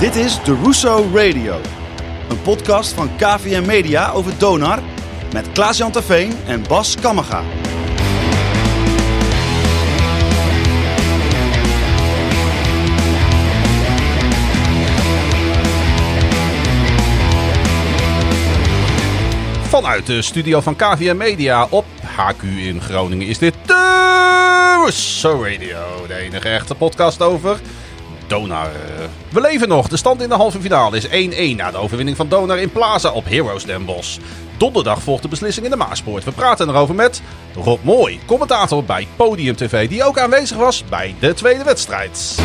Dit is de Russo Radio. Een podcast van KVM Media over Donar. Met Klaas-Jan Terveen en Bas Kammerga. Vanuit de studio van KVM Media op HQ in Groningen is dit de Russo Radio. De enige echte podcast over Donar. We leven nog. De stand in de halve finale is 1-1 na de overwinning van Donar in Plaza op Heroes Den Bosch. Donderdag volgt de beslissing in de Maaspoort. We praten erover met Rob Mooi, commentator bij Podium TV, die ook aanwezig was bij de tweede wedstrijd.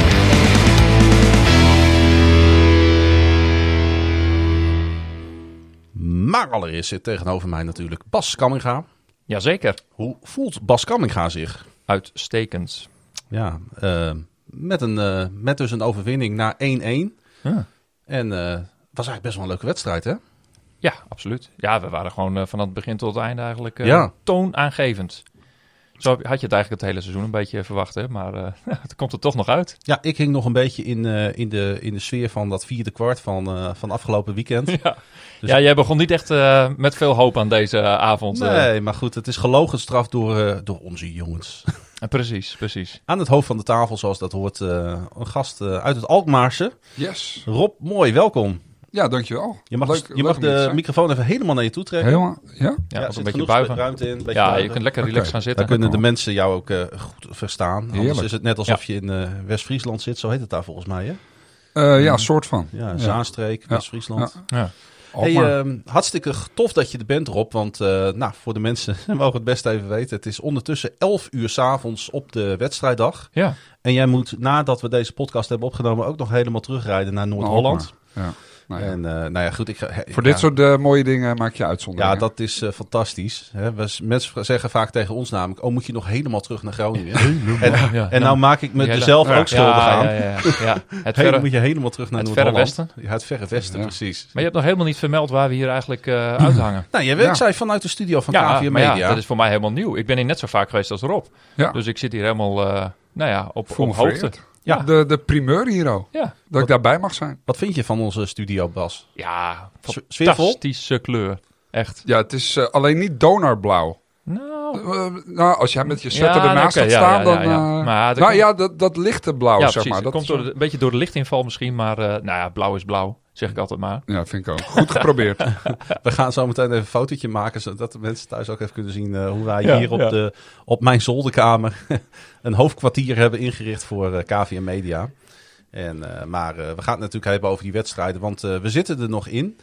Maar allereerst zit tegenover mij natuurlijk Bas Kamminga. Jazeker, Hoe voelt Bas Kamminga zich? uitstekend. Ja, eh, met, een, eh, met dus een overwinning na 1-1. Ja. En eh, het was eigenlijk best wel een leuke wedstrijd, hè? Ja, absoluut. Ja, we waren gewoon eh, van het begin tot het einde eigenlijk Ja. toonaangevend. Zo had je het eigenlijk het hele seizoen een beetje verwacht, hè? maar het komt er toch nog uit. Ja, ik hing nog een beetje in, in, de, in de sfeer van dat vierde kwart van, van afgelopen weekend. Ja, Dus- ja jij begon niet echt met veel hoop aan deze avond. Nee, maar goed, het is gelogen straf door, door onze jongens. Eh, precies, precies. Aan het hoofd van de tafel, zoals dat hoort, eh, een gast eh, uit het Alkmaarse. Yes. Rob, mooi, welkom. Ja, dankjewel. Je mag, Leuk- je mag de zijn. microfoon even helemaal naar je toe trekken. Helemaal, ja? Ja, er zit een beetje buigen. ruimte in. een beetje Ja, buigen. je kunt lekker relaxed gaan zitten. Dan kunnen de mensen jou ook eh, goed verstaan. Anders Heerlijk. is het net alsof je in eh, West-Friesland zit. Zo heet het daar volgens mij, hè? Eh, ja, soort van. Ja, Zaanstreek, Ja. West-Friesland. Ja. Hey, ehm, hartstikke tof dat je er bent, Rob. Want eh, nou, voor de mensen mogen het best even weten. Het is ondertussen 11 uur s'avonds op de wedstrijddag. ja, En jij moet, nadat we deze podcast hebben opgenomen, ook nog helemaal terugrijden naar Noord-Holland. Ja. Nou ja. En eh, nou ja, goed. Ik, ga- he- Voor ja, dit soort eh, mooie dingen maak je Ja, uitzonderingen. dat is eh, fantastisch. Hè? We, mensen zeggen vaak tegen ons namelijk, oh, moet je nog helemaal terug naar Groningen? en ja, en nou maak ik me er zelf ja. ook schuldig ja, aan. Ja, ja, ja. ja. Het verre, moet je helemaal terug naar het verre westen. Ja, het verre westen, Ja. precies. Maar je hebt nog helemaal niet vermeld waar we hier eigenlijk eh uithangen. Nou, jij werkt Ja. zij vanuit de studio van ja, KVM maar ja, Media. dat is voor mij helemaal nieuw. Ik ben hier net zo vaak geweest als Rob. Ja. Dus ik zit hier helemaal eh, nou ja, op, op hoogte. Ja. De, de primeur hier. Ja. Dat ik daarbij mag zijn. Wat vind je van onze studio, Bas? Ja, fantastische kleur. Echt. Ja, het is eh, alleen niet donarblauw. Nou, Eh, nou, als jij met je setter Ja, ernaast oké, gaat ja, staan, ja, dan... ja, ja. eh, Maar nou komt- ja, dat, dat lichte blauw, ja, zeg precies. maar. Dat komt door een beetje door de lichtinval misschien, maar eh, nou ja, blauw is blauw, zeg ik altijd maar. Ja, vind ik ook. Goed geprobeerd. We gaan zo meteen even een fotootje maken, zodat de mensen thuis ook even kunnen zien eh, hoe wij Ja, hier op, ja. de, op mijn zolderkamer een hoofdkwartier hebben ingericht voor eh, KVM Media. En, eh, maar eh, we gaan het natuurlijk hebben over die wedstrijden, want eh, we zitten er nog in.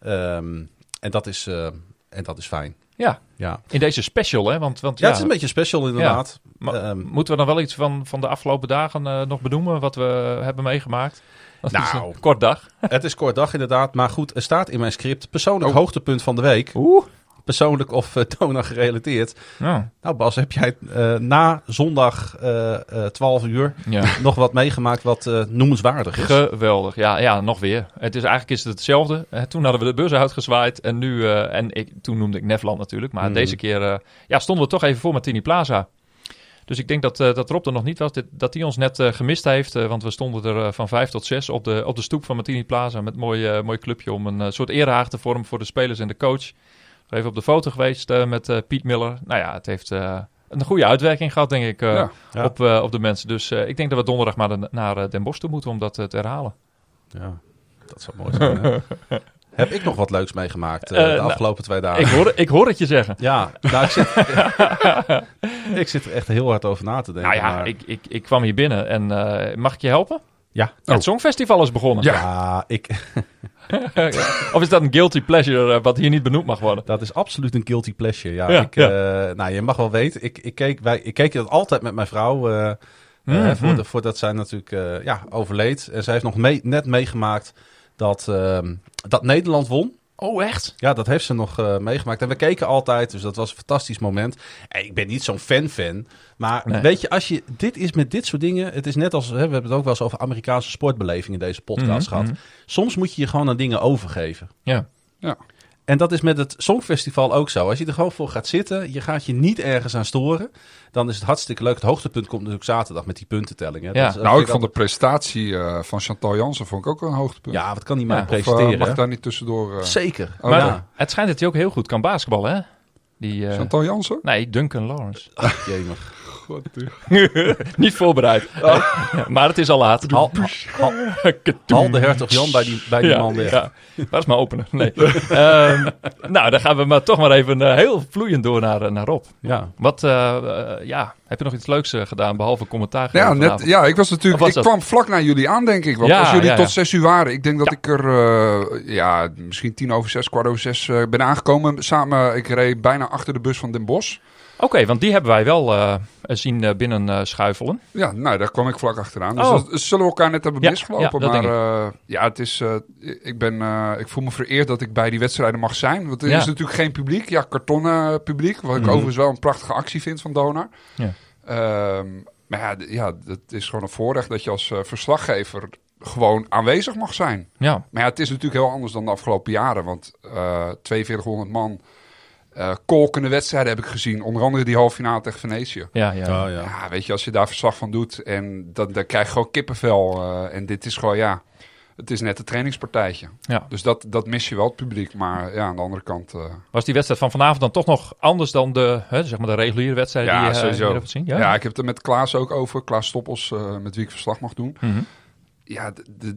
Ehm, en, dat is, eh, en dat is fijn. Ja, Ja. in deze special, hè? Want, want Ja, het is een beetje special inderdaad. Maar Ehm, moeten we dan wel iets van, van de afgelopen dagen eh, nog benoemen, wat we hebben meegemaakt? Is Nou. kort dag. het is kort dag inderdaad, maar goed, er staat in mijn script persoonlijk Oh. hoogtepunt van de week. Oeh. Persoonlijk of uh, gerelateerd. Ja. Nou Bas, heb jij eh, na zondag eh eh 12 uur ja. nog wat meegemaakt wat noemenswaardig is? Geweldig. Ja, ja, nog weer. Het is eigenlijk is het hetzelfde. Toen hadden we de beurs uitgezwaaid en nu, en ik, toen noemde ik Nefland natuurlijk, maar Mhm. deze keer ja, stonden we toch even voor Martini Plaza. Dus ik denk dat, eh, dat Rob er nog niet was, dit- dat hij ons net eh, gemist heeft. eh, want we stonden er van vijf tot zes op de, op de stoep van Martini Plaza met een mooi, mooi clubje om een soort erehaag te vormen voor de spelers en de coach. Even op de foto geweest met Piet Miller. Nou ja, het heeft een goede uitwerking gehad, denk ik, Ja. Ja. Op, op de mensen. Dus ik denk dat we donderdag maar naar Den Bosch toe moeten om dat te herhalen. Ja, dat zou mooi zijn. heb ik nog wat leuks meegemaakt eh, Eh, de nou, afgelopen twee dagen? Ik hoor, ik hoor het je zeggen. Ja, nou, ik, zit, ik zit er echt heel hard over na te denken. Nou ja, maar- ik, ik, ik kwam hier binnen en eh, mag ik je helpen? Ja. Het Songfestival is begonnen. Ja. Ja, ik, of is dat een guilty pleasure wat hier niet benoemd mag worden? dat is absoluut een guilty pleasure. Ja, Ja, ik, ja. eh, nou, je mag wel weten, ik, ik, keek, wij, ik keek dat altijd met mijn vrouw, voor de, voordat zij natuurlijk eh, ja, overleed. En zij heeft nog mee, net meegemaakt dat, ehm, dat Nederland won. Oh, echt? Ja, dat heeft ze nog eh, meegemaakt. En we keken altijd, dus dat was een fantastisch moment. En ik ben niet zo'n fan-fan. Maar Nee. weet je, als je, dit is met dit soort dingen... Het is net als, hè, we hebben het ook wel eens over Amerikaanse sportbeleving in deze podcast Mhm, gehad. mhm. Soms moet je je gewoon aan dingen overgeven. Ja. Ja. En dat is met het Songfestival ook zo. Als je er gewoon voor gaat zitten, je gaat je niet ergens aan storen, dan is het hartstikke leuk. Het hoogtepunt komt natuurlijk zaterdag met die puntentellingen. Ja. Dat is- dat Nou, ik vond de prestatie eh, van Chantal Jansen vond ik ook een hoogtepunt. Ja, wat kan die Ja, Of, eh, presenteren? mag hè? daar niet tussendoor? eh, Zeker. Oh, maar ja. het schijnt dat hij ook heel goed kan basketballen, hè? Die, eh, Chantal Jansen? nee, Duncan Lawrence. Jemig. Niet voorbereid. Ja, maar het is al laat. Hal, hal, hal de hertog Jan bij die, bij die ja, man weg. ja. Waar is mijn opener? Nee. Ehm, nou, dan gaan we maar toch maar even eh, heel vloeiend door naar, eh, naar Rob. Ja. Wat, eh, ja, heb je nog iets leuks gedaan behalve commentaar? Ja, net, vanavond? ja, ik was natuurlijk. Was ik dat- kwam vlak naar jullie aan, denk ik. Want Ja, als jullie ja, ja. tot zes uur waren, ik denk dat Ja. ik er, eh, ja, misschien tien over zes, kwart over zes ben aangekomen. Samen, ik reed bijna achter de bus van Den Bosch. Oké, want die hebben wij wel eh, zien eh, binnen eh, schuifelen. Ja, nou, daar kwam ik vlak achteraan. Dus Oh. dat zullen we elkaar net hebben Ja, misgelopen. ja, maar ja, het is, ik, ben, ik voel me vereerd dat ik bij die wedstrijden mag zijn. Want er Ja. is natuurlijk geen publiek. Ja, kartonnen publiek. Wat ik Mhm. overigens wel een prachtige actie vind van Donar. Ja. Ehm, maar ja, ja, het is gewoon een voorrecht dat je als verslaggever gewoon aanwezig mag zijn. Ja, Maar ja, het is natuurlijk heel anders dan de afgelopen jaren. Want eh 4200 man, eh kolkende wedstrijden heb ik gezien. Onder andere die halve finale tegen Venetië. ja, ja. Oh, ja. Ja, weet je, als je daar verslag van doet en dan, dan krijg je gewoon kippenvel. eh, en dit is gewoon, ja, het is net een trainingspartijtje. Ja. Dus dat, dat mis je wel, het publiek. Maar ja, aan de andere kant... eh, Was die wedstrijd van vanavond dan toch nog anders dan de, hè, zeg maar de reguliere wedstrijden Ja, die je eh, sowieso. hebt gezien? ja. ik heb het er met Klaas ook over. Klaas Stoppels, eh, met wie ik verslag mag doen. Mhm. Ja,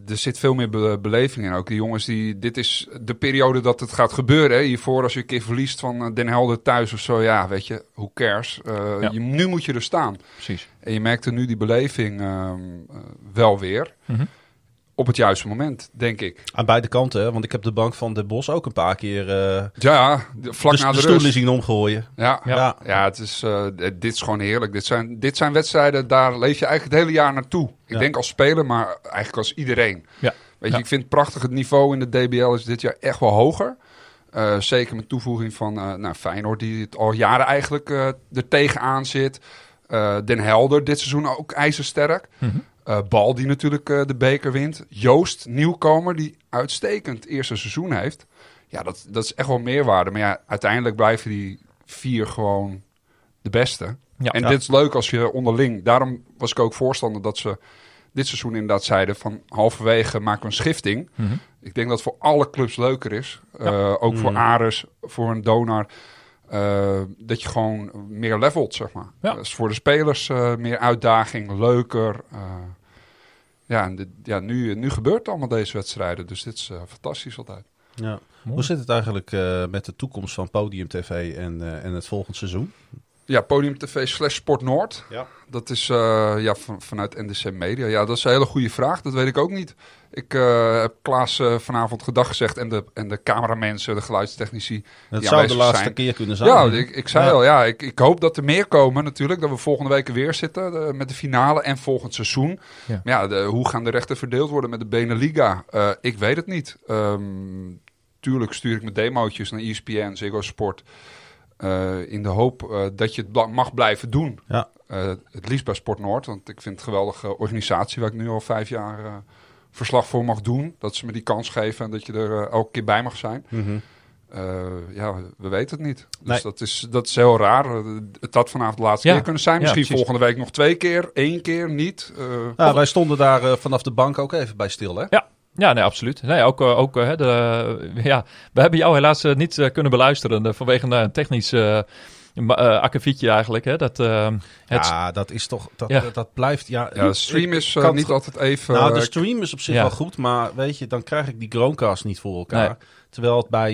er zit veel meer be- beleving in. Ook die jongens, die, dit is de periode dat het gaat gebeuren. Hè. Hiervoor, als je een keer verliest van eh, Den Helder thuis of zo. Ja, weet je, hoe cares. Eh, Ja. je, nu moet je er staan. Precies. En je merkte nu die beleving ehm, eh, wel weer. Mhm. Op het juiste moment, denk ik. Aan beide kanten, hè, want ik heb de bank van de Bos ook een paar keer eh Ja, de- vlak de, na de de, stoelen rust. zien omgooien. Ja, Ja. ja. Ja. het is, eh, dit is gewoon heerlijk. Dit zijn, dit zijn wedstrijden, daar leef je eigenlijk het hele jaar naartoe. Ik Ja. denk als speler, maar eigenlijk als iedereen. Ja. Weet je, ik vind het prachtig. Het niveau in de DBL is dit jaar echt wel hoger. Eh, zeker met toevoeging van eh nou, Feyenoord, die het al jaren eigenlijk eh er tegenaan zit. Eh, Den Helder, dit seizoen ook ijzersterk. Mhm. Eh, Bal, die natuurlijk eh, de beker wint. Joost, nieuwkomer, die uitstekend eerste seizoen heeft. Ja, dat, dat is echt wel meerwaarde. Maar ja, uiteindelijk blijven die vier gewoon de beste. Ja. en Ja. dit is leuk als je onderling... Daarom was ik ook voorstander dat ze dit seizoen inderdaad zeiden... van halverwege maken we een schifting. Mhm. Ik denk dat het voor alle clubs leuker is. Eh, ook voor Mm. Ares, voor een Donar. eh, dat je gewoon meer levelt, zeg maar. Ja. Dus voor de spelers meer uitdaging, leuker. eh. Ja, en dit, ja nu, nu gebeurt het allemaal deze wedstrijden. Dus dit is eh, fantastisch altijd. Ja. Mooi. Hoe zit het eigenlijk eh, met de toekomst van Podium TV en, eh, en het volgende seizoen? Ja, Podium TV slash Sport Noord. Ja. Dat is eh, ja, van, vanuit NDC Media. Ja, dat is een hele goede vraag. Dat weet ik ook niet. Ik eh, heb Klaas eh, vanavond gedag gezegd. En de, en de cameramensen, de geluidstechnici. Het zou de laatste zijn. keer kunnen zijn. Ja, ik, ik zei Ja. al, ja, ik, ik hoop dat er meer komen natuurlijk. Dat we volgende week weer zitten eh, met de finale en volgend seizoen. Ja. Maar ja, de, hoe gaan de rechten verdeeld worden met de Beneliga? Eh ik weet het niet. Ehm, tuurlijk stuur ik mijn demootjes naar ESPN, Ziggo Sport. eh, in de hoop eh, dat je het mag blijven doen. Ja. Eh, het liefst bij Sport Noord, want ik vind het een geweldige organisatie waar ik nu al vijf jaar eh, verslag voor mag doen. Dat ze me die kans geven en dat je er eh, elke keer bij mag zijn. Mhm. Eh, ja, we weten het niet. Dus Nee. dat, is, dat is heel raar. Eh, Het had vanavond de laatste Ja. keer kunnen zijn. Ja, Misschien volgende week nog twee keer, één keer, niet. Eh, Ja, wij stonden daar vanaf de bank ook even bij stil, hè? Ja, nee, absoluut. Nee, ook, ook hè, de, ja, we hebben jou helaas niet kunnen beluisteren vanwege een eh, technisch akkefietje eigenlijk. Hè, dat, eh, het, Ja, dat is toch, dat, Ja. dat, dat blijft, ja. ja, de stream is eh, kan niet altijd even... Nou, de stream is op zich Ja. wel goed, maar weet je, dan krijg ik die Chromecast niet voor elkaar. Nee. Terwijl het bij,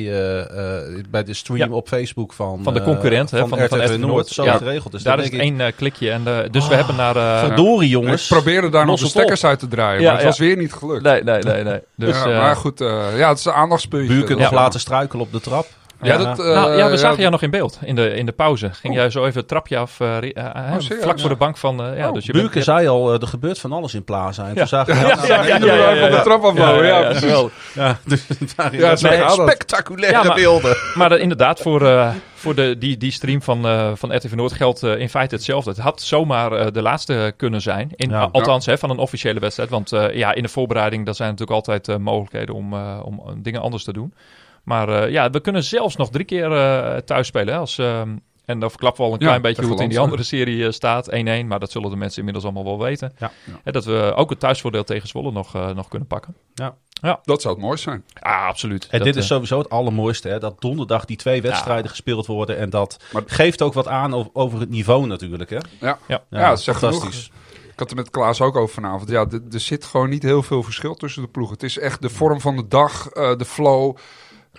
bij de stream Ja. op Facebook van, Van de concurrent, hè, van, van- RTV van RTV Noord, zo Ja. geregeld is. daar Dan is ik, één klikje. En, dus we hebben naar... eh, verdorie ik jongens. probeerde daar nog los de het stekkers uit te draaien, Ja, maar het ja. was weer niet gelukt. nee, nee, nee. nee. Dus, ja, eh, maar goed, eh, ja, het is een aandachtspuntje. Buurken Dat- nog Ja. laten struikelen op de trap. Ja, dat, eh, nou, ja, we zagen ja, jou nog in beeld in de, in de pauze. Ging Oh. jij zo even het trapje af, eh, eh, eh, serieus? vlak voor de bank van... eh, ja, Oh, dus je Buurken bent, zei al, eh, er gebeurt van alles in Plaza. En Ja. toen zagen we... Ja, ja, ja, Iedereen ja, ja, van de trap afbouwen, ja, precies. Ja, dus Ja, spectaculaire beelden. Maar eh, inderdaad, voor, eh, voor de, die, die stream van, eh van RTV Noord geldt eh, in feite hetzelfde. Het had zomaar eh, de laatste kunnen zijn. In, Ja. althans, hè, van een officiële wedstrijd. Want eh, ja, in de voorbereiding dat zijn natuurlijk altijd eh, mogelijkheden om, eh, om eh, dingen anders te doen. Maar eh, ja, we kunnen zelfs nog drie keer eh, thuis spelen. Hè, als, ehm, en dan verklappen we al een Ja, klein beetje hoe het in die andere serie eh, staat. 1-1, maar dat zullen de mensen inmiddels allemaal wel weten. Ja. Hè, dat we ook het thuisvoordeel tegen Zwolle nog, eh, nog kunnen pakken. Dat zou het mooi zijn. Ja, absoluut. En Dat, dit is sowieso het allermooiste, hè? dat donderdag die twee wedstrijden gespeeld worden. En dat Maar- geeft ook wat aan over, over het niveau natuurlijk. Hè? Ja, Ja. ja, dat is echt fantastisch. genoeg. Ik had het met Klaas ook over vanavond. Ja, er zit gewoon niet heel veel verschil tussen de ploegen. Het is echt de vorm van de dag, eh, de flow.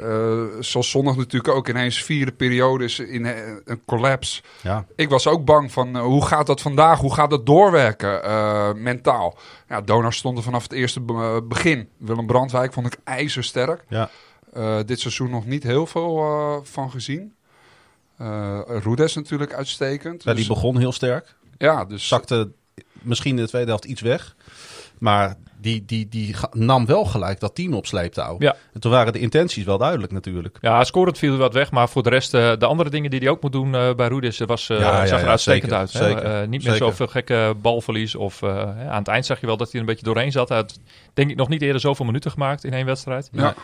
Eh, zoals zondag natuurlijk ook ineens vierde periodes in eh, een collapse. Ja. Ik was ook bang van eh, hoe gaat dat vandaag? Hoe gaat dat doorwerken mentaal? Ja, Donar stond er vanaf het eerste be- begin. Willem Brandwijk vond ik ijzersterk. Ja. Dit seizoen nog niet heel veel van gezien. Rudes natuurlijk uitstekend. Ja, Dus- die begon heel sterk. ja, dus Zakte misschien in de tweede helft iets weg. Maar die, die, die nam wel gelijk dat team op sleeptouw. Ja. En toen waren de intenties wel duidelijk natuurlijk. Ja, scorend viel wat weg, maar voor de rest, eh, de andere dingen die hij ook moet doen eh, bij Rudis, was, eh, Ja, ja, zag er uitstekend zeker, uit. zeker, Eh, niet meer zeker. zoveel gekke balverlies. Of, eh, hè, aan het eind zag je wel dat hij er een beetje doorheen zat. Hij had denk ik nog niet eerder zoveel minuten gemaakt in één wedstrijd. Ja.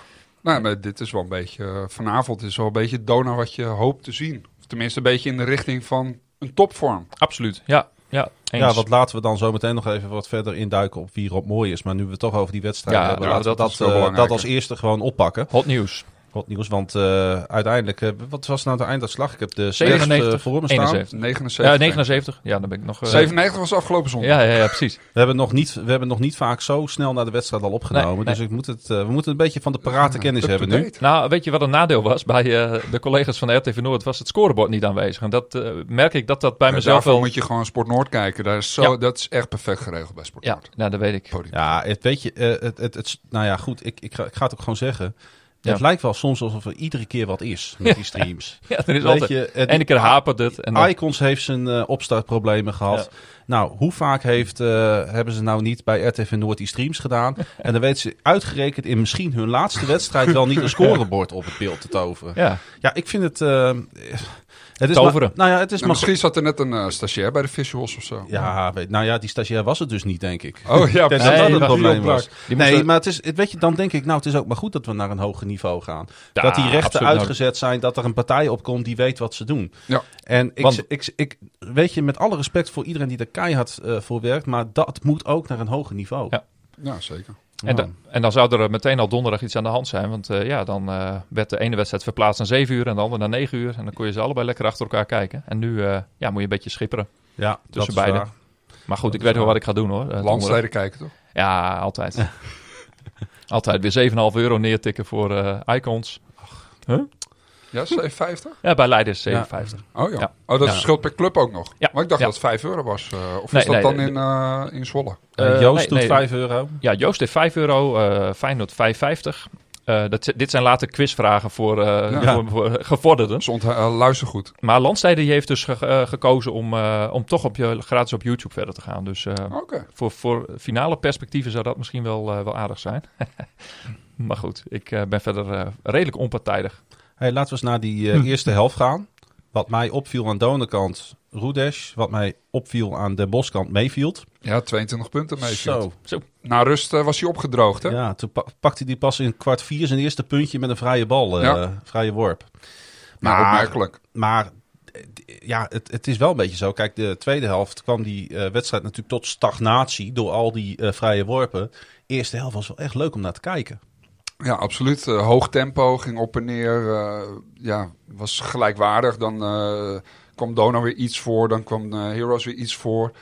Nou, maar dit is wel een beetje, vanavond is wel een beetje het Dona wat je hoopt te zien. Of tenminste een beetje in de richting van een topvorm. Absoluut, ja. Ja, eens. Ja, wat laten we dan zo meteen nog even wat verder induiken op wie Rob mooi is. Maar nu we het toch over die wedstrijd Ja, hebben, laten we dat dat, eh, dat als eerste gewoon oppakken. Hot nieuws. Wat nieuws, want eh, uiteindelijk, eh, wat was nou de einduitslag? Ik heb de 97, sterkste voor me staan. 71. 79. Ja, 79. Ja, dan ben ik nog... eh, 97 was afgelopen zondag. ja, ja, ja, precies. We hebben, nog niet, we hebben nog niet vaak zo snel naar de wedstrijd al opgenomen. Nee, Dus ik moet het, eh, we moeten een beetje van de parate kennis hebben nu. Nou, weet je wat een nadeel was bij eh, de collega's van de RTV Noord? Was het scorebord niet aanwezig. En dat eh, merk ik dat dat bij Ja, mezelf wel... moet je gewoon Sport Noord kijken. Daar is zo, Ja. Dat is echt perfect geregeld bij Sport Ja, Noord. nou, dat weet ik. Podium. Ja, het, weet je, eh, het, het, het, nou ja, goed, ik, ik, ga, ik ga het ook gewoon zeggen. Ja. Het lijkt wel soms alsof er iedere keer wat is met die streams. Ja, er is Weet altijd... je, eh, En een keer hapert het. En dan- Icons heeft zijn eh, opstartproblemen gehad. Nou, hoe vaak heeft, eh, hebben ze nou niet bij RTV Noord die streams gedaan? en dan weten ze uitgerekend in misschien hun laatste wedstrijd wel niet een scorebord op het beeld te toveren. ja, Ja, ik vind het... eh, het is Toveren. Maar, nou ja, het is maar... misschien zat er net een eh, stagiair bij de visuals of zo. Ja, weet, nou ja, die stagiair was het dus niet, denk ik. Oh ja, precies. dat dat Nee, het die probleem was- was. die Nee, moesten- maar het is, het, weet je, dan denk ik, nou, het is ook maar goed dat we naar een hoger niveau gaan. Ja, dat die rechten absoluut uitgezet zijn, dat er een partij opkomt die weet wat ze doen. Ja. En ik, Want- ik, ik, weet je, met alle respect voor iedereen die er keihard eh, voor werkt, maar dat moet ook naar een hoger niveau. Ja. Ja, zeker. En, dan, en dan zou er meteen al donderdag iets aan de hand zijn. Want eh, ja, dan eh, werd de ene wedstrijd verplaatst naar 7 uur en de andere naar 9 uur. En dan kon je ze allebei lekker achter elkaar kijken. En nu eh, ja, moet je een beetje schipperen. Ja, dat Tussen is beide. waar. Maar goed, Dat ik weet wel wat ik ga doen hoor. Landsleden kijken toch? Ja, altijd. altijd weer 7,5 euro neertikken voor eh, icons. Ja, 7,50? Ja, bij Leiders 7,50. Oh ja. Ja. Oh, dat Ja. verschilt per club ook nog. Ja. Maar ik dacht Ja. dat het 5 euro was. eh, of Nee, is dat nee, dan de- in, eh, in Zwolle? Eh, Eh, Joost nee, doet nee. 5 euro. Ja, Joost heeft 5 euro, eh Feyenoord 5,50. Eh, dat, dit zijn later quizvragen voor, eh, Ja. voor, voor gevorderden. Dus eh, luister goed. Maar Landsteden die heeft dus ge- eh, gekozen om, eh, om toch op je, gratis op YouTube verder te gaan. Dus eh, voor, voor finale perspectieven zou dat misschien wel, eh, wel aardig zijn. maar goed, ik eh, ben verder eh, redelijk onpartijdig. Hey, laten we eens naar die eh, eerste helft gaan. Wat mij opviel aan de onderkant, Rudesh. Wat mij opviel aan de Boskant, Mayfield. Ja, 22 punten mee. Zo. Na rust eh, was hij opgedroogd, hè? Ja, toen pa- pakte hij pas in kwart vier zijn eerste puntje met een vrije bal, eh, Ja. vrije worp. Maar Maar-. Maar ja, het, het is wel een beetje zo. Kijk, de tweede helft kwam die eh, wedstrijd natuurlijk tot stagnatie door al die eh, vrije worpen. Eerste helft was wel echt leuk om naar te kijken. Ja, absoluut. Eh, hoog tempo, ging op en neer. eh, ja, was gelijkwaardig. Dan eh, kwam Dona weer iets voor. Dan kwam Heroes weer iets voor.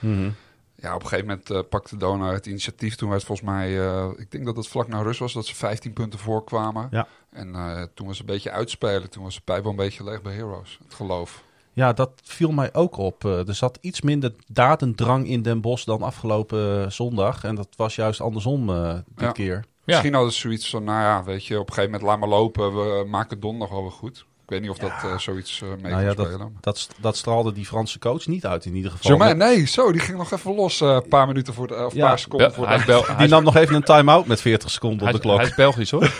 Ja, op een gegeven moment pakte Dona het initiatief. Toen werd volgens mij, ik denk dat het vlak na rust was, dat ze 15 punten voorkwamen. Ja. En toen was het een beetje uitspelen. Toen was de pijp wel een beetje leeg bij Heroes. Het geloof. Ja, dat viel mij ook op. Er zat iets minder dadendrang in Den Bosch dan afgelopen zondag. En dat was juist andersom dit Ja. keer. Misschien hadden ze zoiets van, nou ja, weet je, op een gegeven moment laat maar lopen. We maken het donderdag wel weer goed. Ik weet niet of dat eh, zoiets eh, mee Nou ja, dat, spelen. dat, dat straalde die Franse coach niet uit in ieder geval. Germain, nee, zo, die ging nog even los. eh, Een paar minuten voor de, of Ja. paar seconden Bel- voor hij, de... Bel- hij, Die is, nam nog even een time-out met 40 seconden op hij, de klok. hij is Belgisch hoor.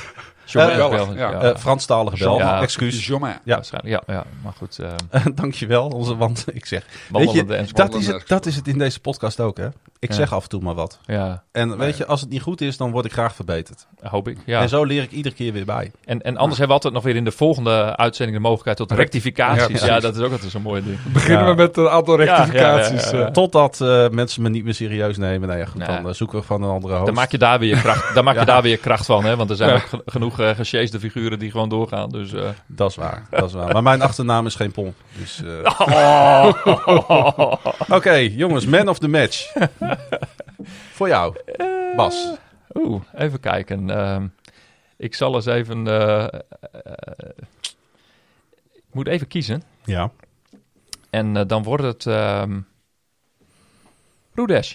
Belg, Belg, ja. Eh, Franstalige Belg, Ja. excuus. Ja. Waarschijnlijk, ja, ja. Maar goed, eh Dankjewel, onze, want ik zeg... Weet je, en dat is, het, dat is het in deze podcast ook, hè? Ik Ja. zeg af en toe maar wat. Ja, En weet je, als het niet goed is, dan word ik graag verbeterd. hoop ik. Ja. En zo leer ik iedere keer weer bij. En, en anders hebben we altijd nog weer in de volgende uitzending de mogelijkheid tot rectificaties. Ja, dat is ook altijd zo'n mooi ding. Beginnen Ja. we met een aantal Ja, ja, rectificaties. ja, ja. eh. Totdat eh, mensen me niet meer serieus nemen. Nou ja, goed, dan eh, zoeken we van een andere host. Dan maak je daar weer kracht, dan maak je Ja. daar weer kracht van, hè? Want er zijn Ja. ook ge- genoeg eh gesjeesde figuren die gewoon doorgaan. Dus, eh. Dat is waar, dat is waar. Maar mijn achternaam is geen Pomp. Dus, eh, Oh. Oké, jongens, man of the match. Voor jou, Bas. Oeh, even kijken. Ehm, ik zal eens even. ik moet even kiezen. Ja. En dan wordt het. Rudesh.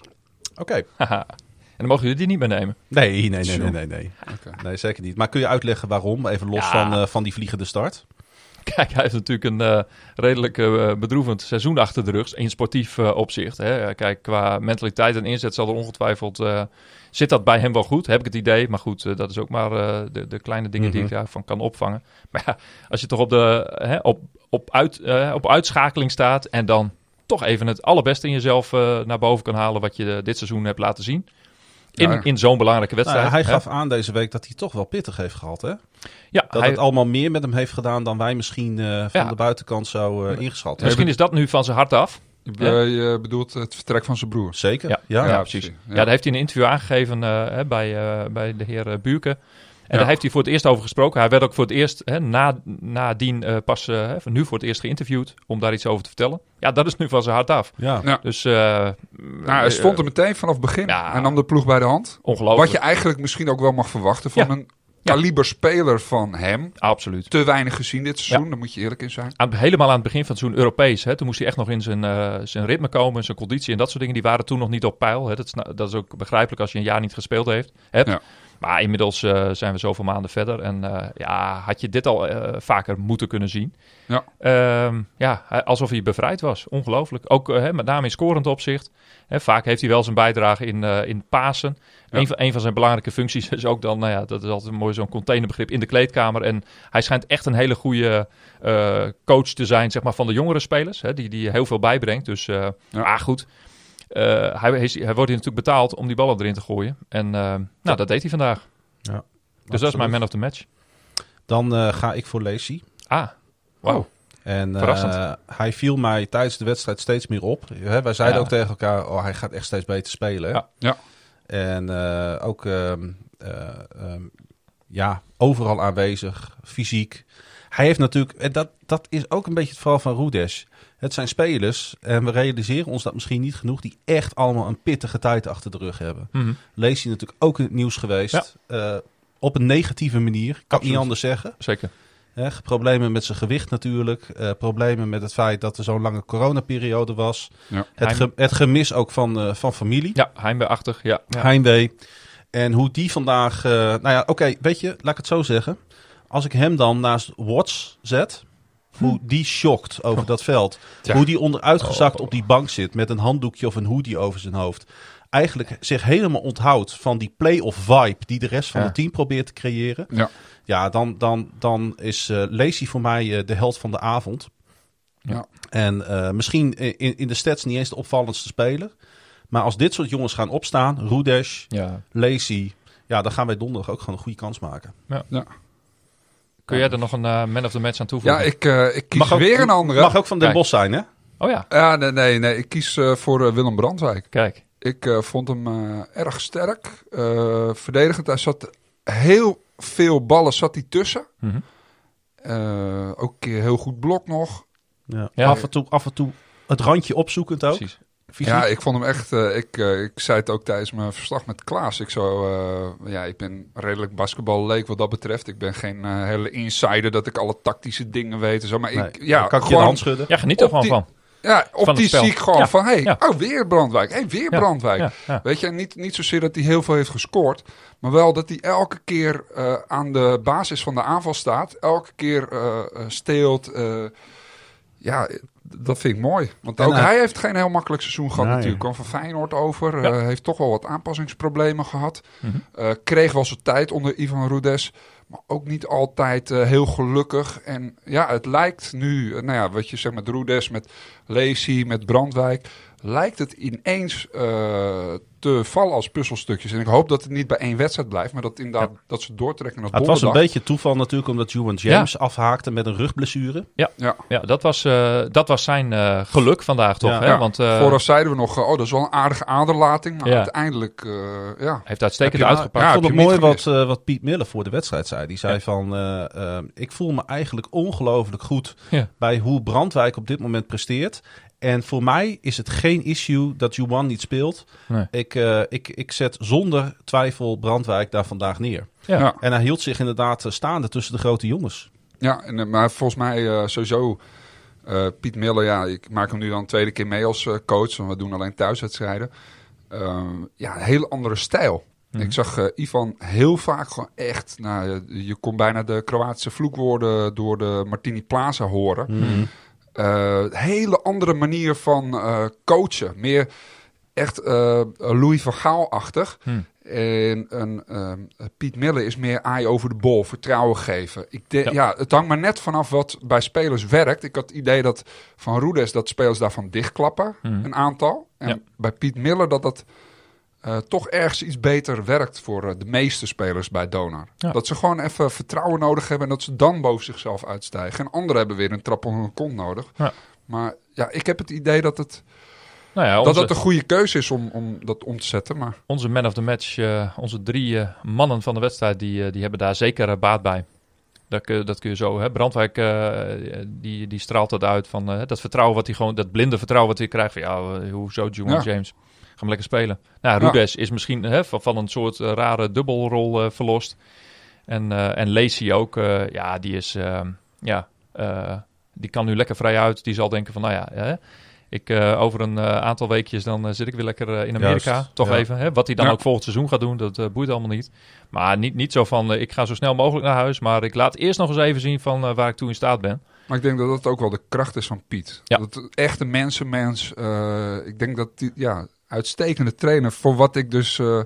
Oké. en dan mogen jullie die niet meer nemen. Nee, nee, nee, nee, Sure. nee, nee. Oké. Nee, zeker niet. Maar kun je uitleggen waarom? Even los Ja. van, eh, van die vliegende start. Kijk, hij heeft natuurlijk een eh, redelijk eh, bedroevend seizoen achter de rug. In sportief eh, opzicht. Hè. Kijk, qua mentaliteit en inzet zal er ongetwijfeld. eh, zit dat bij hem wel goed? Heb ik het idee. Maar goed, dat is ook maar eh, de, de kleine dingen die ik Mhm. daarvan kan opvangen. Maar ja, als je toch op, de, hè, op, op, uit, op uitschakeling staat. en dan toch even het allerbeste in jezelf eh, naar boven kan halen. wat je dit seizoen hebt laten zien. In, in zo'n belangrijke Nou, wedstrijd. hij hè. gaf aan deze week dat hij toch wel pittig heeft gehad. Hè? ja, Dat hij, het allemaal meer met hem heeft gedaan dan wij misschien eh, van Ja. de buitenkant zo eh, ingeschat hebben. misschien is dat nu van zijn hart af. Je, je bedoelt het vertrek van zijn broer. Zeker. Ja. Ja. Ja, Ja, precies. Ja. Ja. daar heeft hij in een interview aangegeven eh, hè, bij, eh, bij de heer eh, Buurke. En Ja. daar heeft hij voor het eerst over gesproken. Hij werd ook voor het eerst, hè, na, nadien eh, pas, eh, hè, van nu voor het eerst geïnterviewd om daar iets over te vertellen. Ja, dat is nu van zijn hart af. Ja. Ja. Dus, eh Nou, hij stond er meteen vanaf het begin. Ja. Hij nam de ploeg bij de hand. ongelooflijk. Wat je eigenlijk misschien ook wel mag verwachten van Ja. een kaliber speler van hem. Absoluut. Te weinig gezien dit seizoen, daar moet je eerlijk in zijn. Aan, helemaal aan het begin van het seizoen Europees. Hè, toen moest hij echt nog in zijn, eh, zijn ritme komen, zijn conditie en dat soort dingen. Die waren toen nog niet op peil. Hè. Dat, is, nou- dat is ook begrijpelijk als je een jaar niet gespeeld heeft, hebt. Ja. Maar inmiddels eh, zijn we zoveel maanden verder. En eh, ja, had je dit al eh, vaker moeten kunnen zien. Ja. Ehm, ja, alsof hij bevrijd was. Ongelooflijk. Ook hè, met name in scorend opzicht. Hè, vaak heeft hij wel zijn bijdrage in, in Pasen. Ja. Een, van, een van zijn belangrijke functies is ook dan, nou ja, dat is altijd een mooi zo'n containerbegrip in de kleedkamer. En hij schijnt echt een hele goede coach te zijn, zeg maar, van de jongere spelers. Hè, die, die heel veel bijbrengt. Dus, Ja. ah, goed. Eh, hij, hij, wordt hier natuurlijk betaald om die ballen erin te gooien. En eh, nou, dat deed hij vandaag. Ja, Dus dat is mijn man of the match. Dan eh, ga ik voor Lacey. Ah, wauw. En eh, Verrassend. hij viel mij tijdens de wedstrijd steeds meer op. Hè, wij zeiden Ja. ook tegen elkaar, oh, hij gaat echt steeds beter spelen. Ja. Ja. En eh, ook ehm, eh, ehm, ja, overal aanwezig, fysiek. Hij heeft natuurlijk, en dat, dat is ook een beetje het verhaal van Rudesh. Het zijn spelers, en we realiseren ons dat misschien niet genoeg, die echt allemaal een pittige tijd achter de rug hebben. Mhm. Lees je natuurlijk ook in het nieuws geweest. eh, op een negatieve manier, kan ik niet Absoluut. anders zeggen. Zeker. Hè, problemen met zijn gewicht natuurlijk. eh, problemen met het feit dat er zo'n lange coronaperiode was. Ja. Het, ge- het gemis ook van, eh, van familie. Ja, heimwee-achtig. Ja. ja. Heimwee. En hoe die vandaag... eh, nou ja, oké, weet je, laat ik het zo zeggen. Als ik hem dan naast Watts zet... Hoe die shockt over dat veld. Ja. Hoe die onderuitgezakt op die bank zit... met een handdoekje of een hoodie over zijn hoofd. Eigenlijk zich helemaal onthoudt van die play-off vibe... die de rest van Ja. het team probeert te creëren. Ja. Ja, dan, dan, dan is eh Lacey voor mij eh, de held van de avond. Ja. En eh, misschien in, in de stats niet eens de opvallendste speler. Maar als dit soort jongens gaan opstaan, Rudesh, Ja. Lacey, ja, dan gaan wij donderdag ook gewoon een goede kans maken. Kun jij er nog een eh, man of the match aan toevoegen? Ja, ik, eh, ik kies Mag ook- weer een andere. Mag ook van Den. Bos zijn, hè? Oh ja, Ja, nee, nee, nee. Ik kies eh, voor Willem Brandwijk. kijk. Ik eh, vond hem eh, erg sterk. eh, verdedigend. Hij zat heel veel ballen zat hij tussen. Mhm. Eh, ook een keer heel goed blok nog. Ja. Ja. af, en toe, af en toe het randje opzoekend ook. Precies. Fysiek. Ja, ik vond hem echt. eh, ik, eh, ik zei het ook tijdens mijn verslag met Klaas. Ik, zo, eh, ja, ik ben redelijk basketballeek wat dat betreft. Ik ben geen hele insider dat ik alle tactische dingen weet en zo. Maar Nee, ik, ja, kan ik je gewoon, hand schudden. Ja, geniet er gewoon die- van. ja, op van het die spel. zie ik gewoon Ja, van, hey, ja. oh, weer Brandwijk. Hey, weer Ja, Brandwijk. Ja, ja. Weet je, niet, niet zozeer dat hij heel veel heeft gescoord, maar wel dat hij elke keer eh, aan de basis van de aanval staat. Elke keer steelt. eh, ja, dat vind ik mooi. Want ook hij- hij heeft geen heel makkelijk seizoen gehad natuurlijk. Kwam van Feyenoord over. Ja. eh, heeft toch wel wat aanpassingsproblemen gehad. Mhm. Eh, kreeg wel zijn tijd onder Ivan Rudes. Maar ook niet altijd eh, heel gelukkig. En ja, het lijkt nu, eh, nou ja, wat je zegt met Roedes, met Lacey, met Brandwijk. Lijkt het ineens eh, te vallen als puzzelstukjes. En ik hoop dat het niet bij één wedstrijd blijft. Maar dat, inderdaad, dat ze doortrekken naar het was een beetje toeval natuurlijk, omdat Juwan James afhaakte met een rugblessure. Ja. Ja, dat was, eh, dat was zijn eh, geluk vandaag toch? Ja. hè? Ja, Want eh Vooraf zeiden we nog, oh, dat is wel een aardige aderlating. Maar Ja. uiteindelijk, eh, ja. heeft uitstekend je- uitgepakt. Ja, ik vond heb het mooi wat, eh, wat Piet Miller voor de wedstrijd zei. Die zei Ja. van, ik voel me eigenlijk ongelooflijk goed Ja. bij hoe Brandwijk op dit moment presteert. En voor mij is het geen issue dat Juwan niet speelt. Nee. Ik, eh, ik, ik zet zonder twijfel Brandwijk daar vandaag neer. Ja. Ja. En hij hield zich inderdaad eh, staande tussen de grote jongens. Ja, en, eh, maar volgens mij eh, sowieso eh, Piet Miller, ja, ik maak hem nu dan een tweede keer mee als coach, want we doen alleen thuiswedstrijden. Ehm, ja, een hele andere stijl. Mhm. Ik zag Ivan heel vaak gewoon echt, nou, je, je kon bijna de Kroatische vloekwoorden door de Martini Plaza horen. Eh, hele andere manier van eh, coachen. Meer echt eh, Louis van Gaal-achtig. Hmm. En een, Piet Miller is meer eye over de bol, vertrouwen geven. Ik Ja. ja. het hangt maar net vanaf wat bij spelers werkt. Ik had het idee dat van Roedes dat spelers daarvan dichtklappen, Hmm. een aantal. En Ja. bij Piet Miller dat dat eh, toch ergens iets beter werkt voor eh, de meeste spelers bij Donar. Ja. Dat ze gewoon even vertrouwen nodig hebben en dat ze dan boven zichzelf uitstijgen. En anderen hebben weer een trap op hun kont nodig. Ja. Maar ja, ik heb het idee dat het, Nou ja, dat het een goede keuze is om, om dat om te zetten. Maar onze man of the match, eh, onze drie mannen van de wedstrijd, die, die hebben daar zeker baat bij. Dat, kun- dat kun je zo. Hè? Brandwijk die, die straalt dat uit van dat vertrouwen wat hij gewoon, dat blinde vertrouwen wat hij krijgt. Van, ja, hoezo Juwan Ja. James? Ga maar lekker spelen. Nou, Ja. Rudes is misschien hè, van, van een soort eh, rare dubbelrol eh, verlost. En, eh en Lacey ook, ja, die is, eh, ja, die kan nu lekker vrij uit. Die zal denken van, nou ja, hè, ik, over een aantal weekjes dan zit ik weer lekker in Amerika. Juist, Toch ja. even, hè? Wat hij dan Ja. ook volgend seizoen gaat doen, dat boeit allemaal niet. Maar niet, niet zo van, ik ga zo snel mogelijk naar huis, maar ik laat eerst nog eens even zien van waar ik toe in staat ben. Maar ik denk dat dat ook wel de kracht is van Piet. Ja. Dat echt een mensenmens. ik denk dat die, ja, uitstekende trainer voor wat ik dus eh,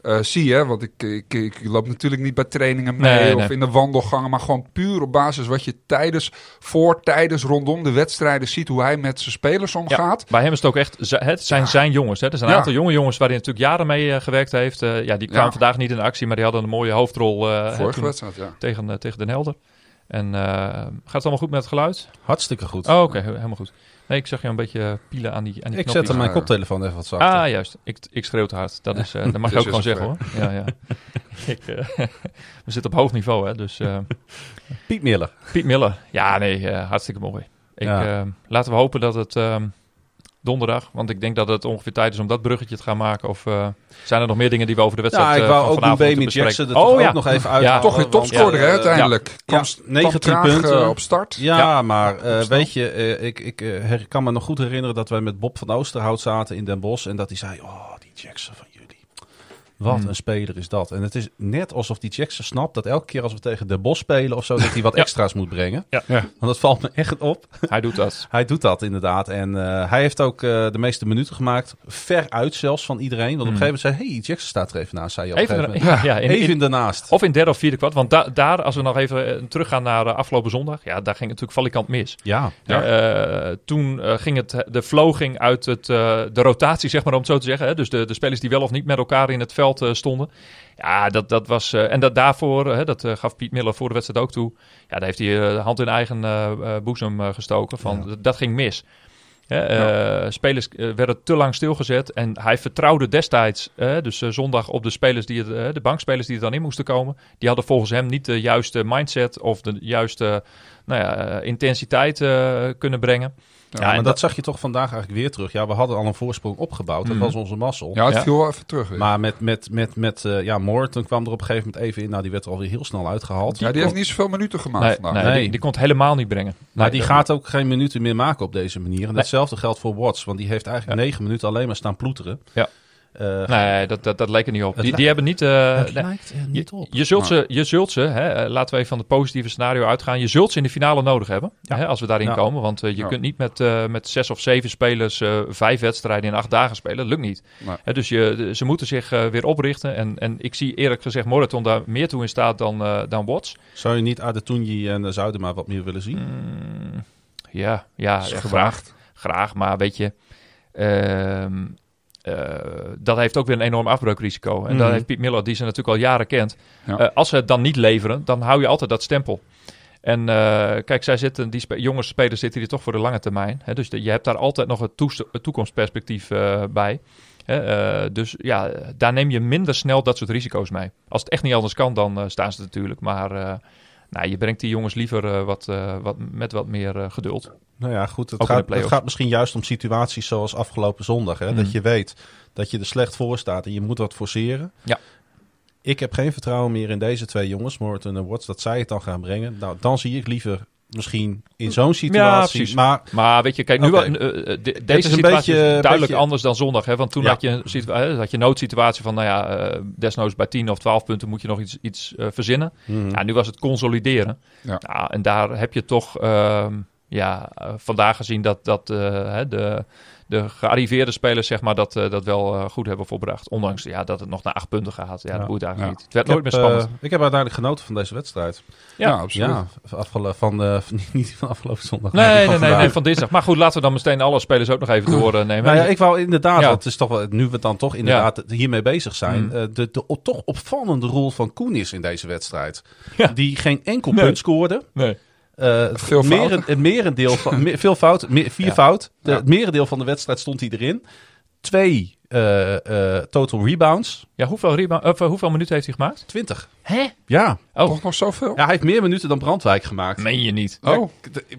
eh, zie. Hè? Want ik, ik, ik loop natuurlijk niet bij trainingen mee Nee, of nee. in de wandelgangen. Maar gewoon puur op basis wat je tijdens, voor, tijdens, rondom de wedstrijden ziet. Hoe hij met zijn spelers omgaat. Bij hem is het ook echt, het zijn Ja. zijn jongens. Hè? Er zijn een Ja. aantal jonge jongens waar hij natuurlijk jaren mee eh, gewerkt heeft. Eh, ja, die kwamen Ja. vandaag niet in actie, maar die hadden een mooie hoofdrol eh, Vorige toen- wedstrijd, ja. tegen, tegen Den Helder. En eh, gaat het allemaal goed met het geluid? Hartstikke goed. Oh, oké, he- helemaal goed. Nee, ik zag je een beetje pielen aan die, aan die ik zette mijn koptelefoon even wat zachter. Ah, juist. Ik, ik schreeuw te hard. Dat, is, eh, dat mag je ook gewoon zeggen hoor. Ja, ja. ik, eh, we zitten op hoog niveau, hè. Dus eh, Piet Miller. Piet Miller. Ja, nee, eh, hartstikke mooi. Ik, Ja. eh, laten we hopen dat het ehm, donderdag, want ik denk dat het ongeveer tijd is om dat bruggetje te gaan maken. Of eh, zijn er nog meer dingen die we over de wedstrijd Ja, ik eh, wou ook Baby? Jackson er oh, ja. ook nog even uit. Ja. Toch weer topscorer hè, Ja, uiteindelijk. ja, Kwam, 19 kwam traag, punten. eh, op start. Ja, maar eh, weet je, eh, ik, ik eh, her- kan me nog goed herinneren dat wij met Bob van Oosterhout zaten in Den Bosch. En dat hij zei, oh, die Jackson van. Wat Hmm. een speler is dat. En het is net alsof die Jackson snapt dat elke keer als we tegen Den Bosch spelen of zo, dat hij wat Ja. extra's moet brengen. Ja. Ja. Want dat valt me echt op. Hij doet dat. Hij doet dat inderdaad. En eh, hij heeft ook eh, de meeste minuten gemaakt. Ver uit zelfs van iedereen. Want op een Hmm. gegeven moment zei hey, Jackson staat er even naast. Zei je op een Even, gegeven moment. ja, ja, in, Even in- ernaast. of in derde of vierde kwart. Want da- daar, als we nog even eh, teruggaan naar afgelopen zondag, ja, daar ging het natuurlijk valikant mis. Ja. Ja. Eh, toen ging het, de flow ging uit het, de rotatie, zeg maar om het zo te zeggen. Hè? Dus de, de spelers die wel of niet met elkaar in het veld eh, stonden. Ja, dat, dat was. eh, en dat daarvoor, eh, dat eh, gaf Piet Miller voor de wedstrijd ook toe. Ja, daar heeft hij de hand in eigen boezem gestoken. Van, Ja. Dat ging mis. Hè, Spelers werden te lang stilgezet. En hij vertrouwde destijds, dus zondag, op de spelers die het, de bankspelers die er dan in moesten komen. Die hadden volgens hem niet de juiste mindset of de juiste nou ja, intensiteit kunnen brengen. Ja, Ja, en maar dat- dat zag je toch vandaag eigenlijk weer terug. Ja, we hadden al een voorsprong opgebouwd. Dat Mhm. was onze mazzel. Ja, het viel wel even terug weer. Maar met, met, met, met eh, ja, Morton kwam er op een gegeven moment even in. Nou, die werd er alweer heel snel uitgehaald. ja, die heeft niet zoveel minuten gemaakt Nee, vandaag. nee, Nee. Die, die kon het helemaal niet brengen. Maar Nee, die gaat ook geen minuten meer maken op deze manier. En Nee. datzelfde geldt voor Watts. Want die heeft eigenlijk Ja. negen minuten alleen maar staan ploeteren. Ja. Eh, Nee, dat, dat, dat leek er niet op. Die, hebben niet... eh, het nee. lijkt er Je, niet op. je zult ze, je zult ze hè, eh, laten we even van het positieve scenario uitgaan. Je zult ze in de finale nodig hebben. Ja. Hè, als we daarin Ja. komen. Want je Ja. kunt niet met, eh, met zes of zeven spelers eh, vijf wedstrijden in acht dagen spelen. Dat lukt niet. Nee. Hè, dus je, ze moeten zich eh, weer oprichten. En, en ik zie eerlijk gezegd Moraton daar meer toe in staat dan, eh dan Watts. Zou je niet Adetunji en Zuidema wat meer willen zien? Mm, ja, ja graag. Graag, maar weet je... ehm, eh, dat heeft ook weer een enorm afbreukrisico. En Mhm. dat heeft Piet Miller, die ze natuurlijk al jaren kent. Ja. Eh, als ze het dan niet leveren, dan hou je altijd dat stempel. En eh, kijk, zij zitten, die spe- jonge spelers zitten hier toch voor de lange termijn. Hè? Dus de- je hebt daar altijd nog het, toekomstperspectief bij. Hè? Dus ja, daar neem je minder snel dat soort risico's mee. Als het echt niet anders kan, dan staan ze natuurlijk. Maar nou, je brengt die jongens liever eh, wat, eh, wat, met wat meer eh, geduld. Nou ja, goed. Het gaat, het gaat misschien juist om situaties zoals afgelopen zondag. Hè? Mhm. Dat je weet dat je er slecht voor staat en je moet wat forceren. Ja. Ik heb geen vertrouwen meer in deze twee jongens, Morton en Watts, dat zij het dan gaan brengen. Nou, dan zie ik liever misschien in zo'n situatie. precies. maar Maar weet je, kijk, nu wa- eh, eh, de- deze is een situatie beetje- is duidelijk beetje- anders dan zondag. Hè? Want toen Ja. had, je een eh, had je een noodsituatie van, nou ja, eh, desnoods bij 10 of 12 punten moet je nog iets, iets verzinnen. hmm, Ja, nu was het consolideren. Ja. Nou, en daar heb je toch ehm, ja, vandaag gezien dat, dat hè, de, de gearriveerde spelers zeg maar, dat, eh, dat wel eh, goed hebben volbracht. Ondanks ja, dat het nog naar acht punten gaat. Ja, Ja. dat boeit eigenlijk Ja. niet. Het werd ik, nooit heb, meer spannend. eh, ik heb uiteindelijk genoten van deze wedstrijd. Ja. Ja, absoluut. Ja, afgelo- van, eh, van- niet van afgelopen zondag. nee, maar nee, van nee, van dinsdag. Maar goed, laten we dan meteen alle spelers ook nog even doornemen. Nou ja, ik wou inderdaad, Ja. want het is toch wel, nu we dan toch inderdaad hiermee bezig zijn, Mm. eh, de, toch opvallende rol van Koenis in deze wedstrijd. Ja. Die geen enkel Nee. punt scoorde. Nee. Het, Veel meren- het merendeel van, me- veel fout, me- vier Ja. fout. De, Ja. Het merendeel van de wedstrijd stond hij erin. Twee total rebounds. Ja, hoeveel, reba- of, eh, hoeveel minuten heeft hij gemaakt? 20. Hè? Ja. Oh, Toch nog zoveel? ja, hij heeft meer minuten dan Brandwijk gemaakt. meen je niet. Oh,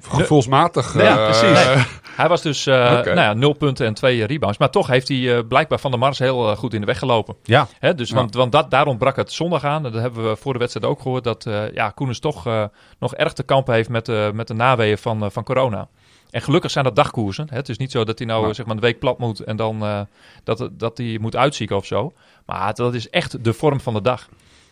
gevoelsmatig. Ja, eh, precies. Hij was dus eh Oké. nou ja, 0 punten en 2 rebounds. Maar toch heeft hij eh, blijkbaar Van der Mars heel eh, goed in de weg gelopen. Ja, Hè, dus, Ja. Want, want dat, daar ontbrak het zondag aan. En dat hebben we voor de wedstrijd ook gehoord. Dat eh ja, Koenens toch eh, nog erg te kampen heeft met, eh, met de naweeën van, eh, van corona. En gelukkig zijn dat dagkoersen. Hè? Het is niet zo dat hij nou zeg maar, een week plat moet en dan eh, dat, dat hij moet uitzieken of zo. Maar dat is echt de vorm van de dag.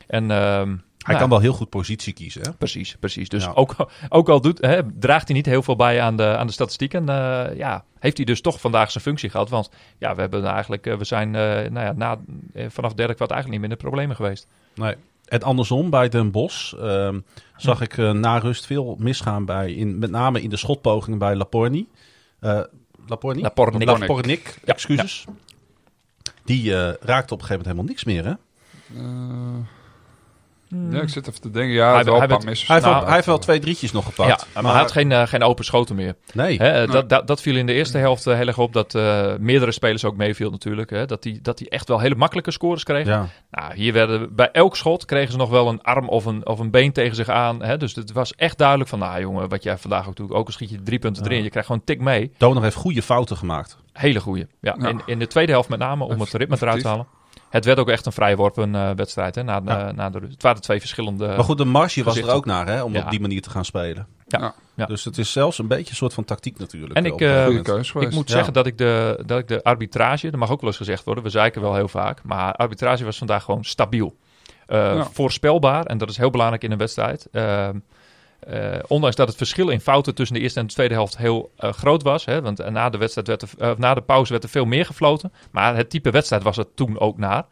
En, ehm, hij nou, kan wel heel goed positie kiezen. Hè? Precies, precies. Dus Ja. ook, ook al doet, hè, draagt hij niet heel veel bij aan de, aan de statistieken, eh, ja, heeft hij dus toch vandaag zijn functie gehad. Want ja, we hebben eigenlijk, eh, we zijn nou ja, na, vanaf derde kwart eigenlijk niet meer in de problemen geweest. Nee. En andersom, bij Den Bosch ehm, zag ik eh, na rust veel misgaan bij, in, met name in de schotpogingen bij Laporni. Eh Laporni? Lapornik. Lapornik, Ja, excuses. Die eh, raakte op een gegeven moment helemaal niks meer, hè? Ja, ik zit even te denken. Ja, Hij- hij een werd-. Hij heeft, Nou, wel, hij heeft wel twee drietjes nog gepakt. Ja, maar, hij had geen, eh, geen open schoten meer. Nee. Hè, eh, dat, dat, dat viel in de eerste helft eh, heel erg op. Dat eh, meerdere spelers ook meeviel natuurlijk. Hè, dat die, dat die echt wel hele makkelijke scores kregen. Ja. Nou, hier werden bij elk schot kregen ze nog wel een arm of een, of een been tegen zich aan. Hè? Dus het was echt duidelijk van, nou jongen, wat jij vandaag ook doet, ook al schiet je drie punten erin, Ja. je krijgt gewoon een tik mee. Donor heeft goede fouten gemaakt. Hele goeie. Ja, Ja. In, in de tweede helft met name, om het ritme eruit te halen. Het werd ook echt een vrijworpen eh wedstrijd. Hè? Na, na, na de, het waren twee verschillende... maar goed, de marge was er ook naar, hè? Om Ja. op die manier te gaan spelen. Ja. Ja. Dus het is zelfs een beetje een soort van tactiek natuurlijk. En eh, ik, eh, geweest. Ik moet Ja. zeggen dat ik, de, dat ik de arbitrage, dat mag ook wel eens gezegd worden, we zeiken wel heel vaak, maar arbitrage was vandaag gewoon stabiel. Eh, Ja. Voorspelbaar, en dat is heel belangrijk in een wedstrijd. Eh, eh, ondanks dat het verschil in fouten tussen de eerste en de tweede helft heel eh, groot was. Hè, want na de, wedstrijd werd er, eh, na de pauze werd er veel meer gefloten. Maar het type wedstrijd was het toen ook naar.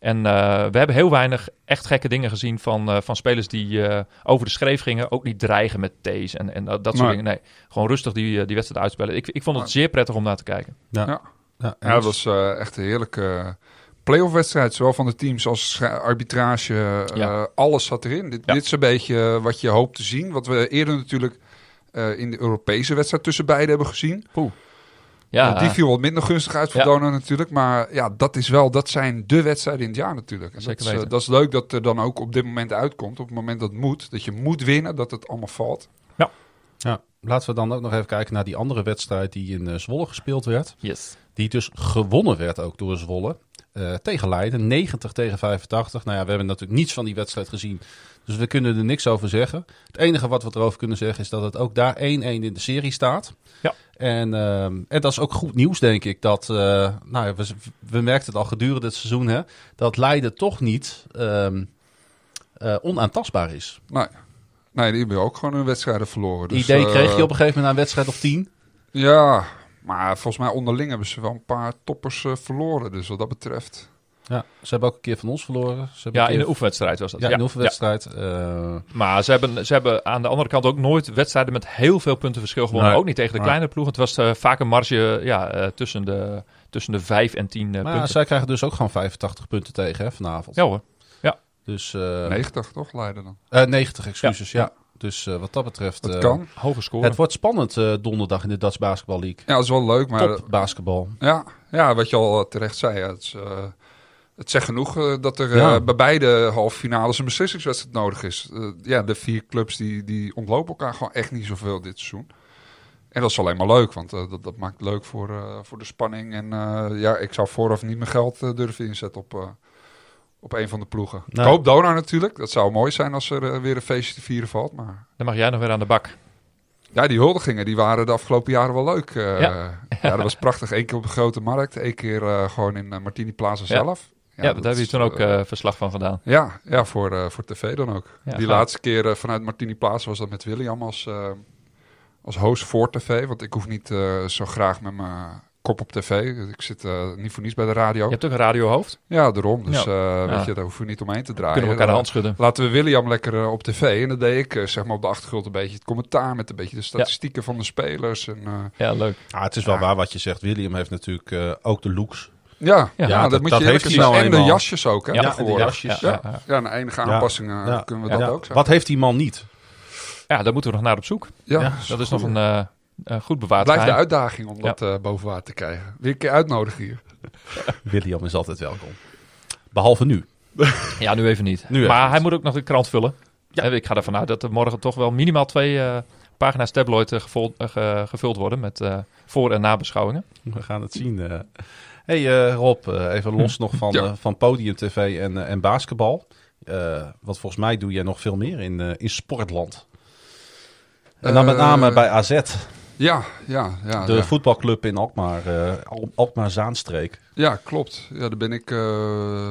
En eh, we hebben heel weinig echt gekke dingen gezien van, eh, van spelers die eh, over de schreef gingen. Ook niet dreigen met T's en, en dat, dat soort dingen. Nee, gewoon rustig die, eh, die wedstrijd uitspelen. Ik, ik vond het zeer prettig om naar te kijken. Ja. Ja. Ja, Ja, dat was eh, echt een heerlijke playoff wedstrijd. Zowel van de teams als arbitrage. eh, Ja. alles zat erin. Dit, Ja. dit is een beetje wat je hoopt te zien. Wat we eerder natuurlijk eh, in de Europese wedstrijd tussen beiden hebben gezien. Ja, Eh, die viel wat minder gunstig uit voor Ja. Donar natuurlijk. Maar ja, dat is wel, dat zijn de wedstrijden in het jaar natuurlijk. En Zeker dat, is, eh, dat is leuk dat er dan ook op dit moment uitkomt. Op het moment dat het moet. Dat je moet winnen, dat het allemaal valt. Ja, laten we dan ook nog even kijken naar die andere wedstrijd die in eh, Zwolle gespeeld werd. yes. Die dus gewonnen werd ook door Zwolle. eh, tegen Leiden, 90 tegen 85. Nou ja, we hebben natuurlijk niets van die wedstrijd gezien. Dus we kunnen er niks over zeggen. Het enige wat we erover kunnen zeggen is dat het ook daar 1-1 in de serie staat. Ja. En, ehm, en dat is ook goed nieuws, denk ik. Dat, eh, nou ja, we, we merkten het al gedurende het seizoen, hè, dat Leiden toch niet ehm, eh, onaantastbaar is. Nee. nee, die hebben ook gewoon hun wedstrijden verloren. Dus, idee kreeg je op een gegeven moment na een wedstrijd of tien. Ja, maar volgens mij onderling hebben ze wel een paar toppers eh, verloren. Dus wat dat betreft... Ja, ze hebben ook een keer van ons verloren. Ze hebben Ja, in de oefenwedstrijd was dat. Ja, in de oefenwedstrijd. eh, Maar ze hebben, ze hebben aan de andere kant ook nooit wedstrijden met heel veel punten verschil gewonnen. Nee. Ook niet tegen de Nee. kleine ploeg. Het was eh, vaak een marge ja, eh, tussen, de, tussen de 5 en 10 maar punten. zij krijgen dus ook gewoon 85 punten tegen hè, vanavond. Ja hoor. Dus, eh, 90 toch, Leiden dan? eh, 90, excuses. Ja. Ja. Dus eh, wat dat betreft... Dat eh, kan. Hoge score. Het wordt spannend eh, donderdag in de Dutch Basketball League. Ja, dat is wel leuk, maar... Top basketbal. Ja, ja, wat je al terecht zei. ja, het, is, eh, het zegt genoeg dat er Ja. bij beide halve finales een beslissingswedstrijd nodig is. Ja, de vier clubs die, die ontlopen elkaar gewoon echt niet zoveel dit seizoen. En dat is alleen maar leuk, want dat, dat maakt het leuk voor, eh, voor de spanning. En eh, ja, ik zou vooraf niet mijn geld durven inzetten op, eh, op een van de ploegen. Nee. Ik hoop Donar natuurlijk. Dat zou mooi zijn als er eh, weer een feestje te vieren valt. Maar Dan mag jij nog weer aan de bak. ja, die huldigingen die waren de afgelopen jaren wel leuk. eh. Ja. ja. dat was prachtig. Eén keer op de grote markt, één keer eh, gewoon in Martini Plaza Ja. zelf. Ja, daar dat heb je is, toen ook verslag van gedaan. ja, ja voor, eh, voor tv dan ook. Ja, die gaaf. laatste keer vanuit Martini Plaza was dat met William als, eh, als host voor tv. Want ik hoef niet eh, zo graag met mijn kop op tv. Ik zit eh, niet voor niets bij de radio. Je hebt ook een radiohoofd. Ja, daarom. Dus Ja. eh, weet Ja. je, daar hoeven we niet omheen te draaien. Kunnen we elkaar de Dan hand schudden. Laten we William lekker eh, op tv. En dan deed ik zeg maar op de achtergrond een beetje het commentaar met een beetje de statistieken van de spelers. En, eh, Ja, leuk. Ah, het is wel waar wat je zegt. William heeft natuurlijk eh, ook de looks. ja, ja, Ja, dat, dat- moet dat je heeft hij nou. En de jasjes ook, hè? Ja, de jasjes, Ja, Ja, enige aanpassingen Ja. kunnen we dat Ja. ook zeggen. Wat heeft die man niet? Ja, daar moeten we nog naar op zoek. Ja, Ja, Dat is nog een eh, eh, goed bewaard Blijft de uitdaging om Ja. dat eh, boven water te krijgen. Weer een keer uitnodigen hier. William is altijd welkom. Behalve nu. Ja, nu even niet. Nu even maar niet. hij moet ook nog de krant vullen. Ja. Ik ga ervan uit dat er morgen toch wel minimaal twee eh, pagina's tabloid gevuld, ge- gevuld worden met eh, voor- en nabeschouwingen. We gaan het zien. eh. hey, eh, Rob, eh, even los nog van, Ja. eh, van podium tv en, en basketbal. Eh, want volgens mij doe jij nog veel meer in, eh, in sportland. En dan met name bij AZ, Ja, ja, ja. de ja. voetbalclub in Alkmaar, eh, Al- Alkmaar-Zaanstreek. Ja, klopt. Ja, daar ben ik eh,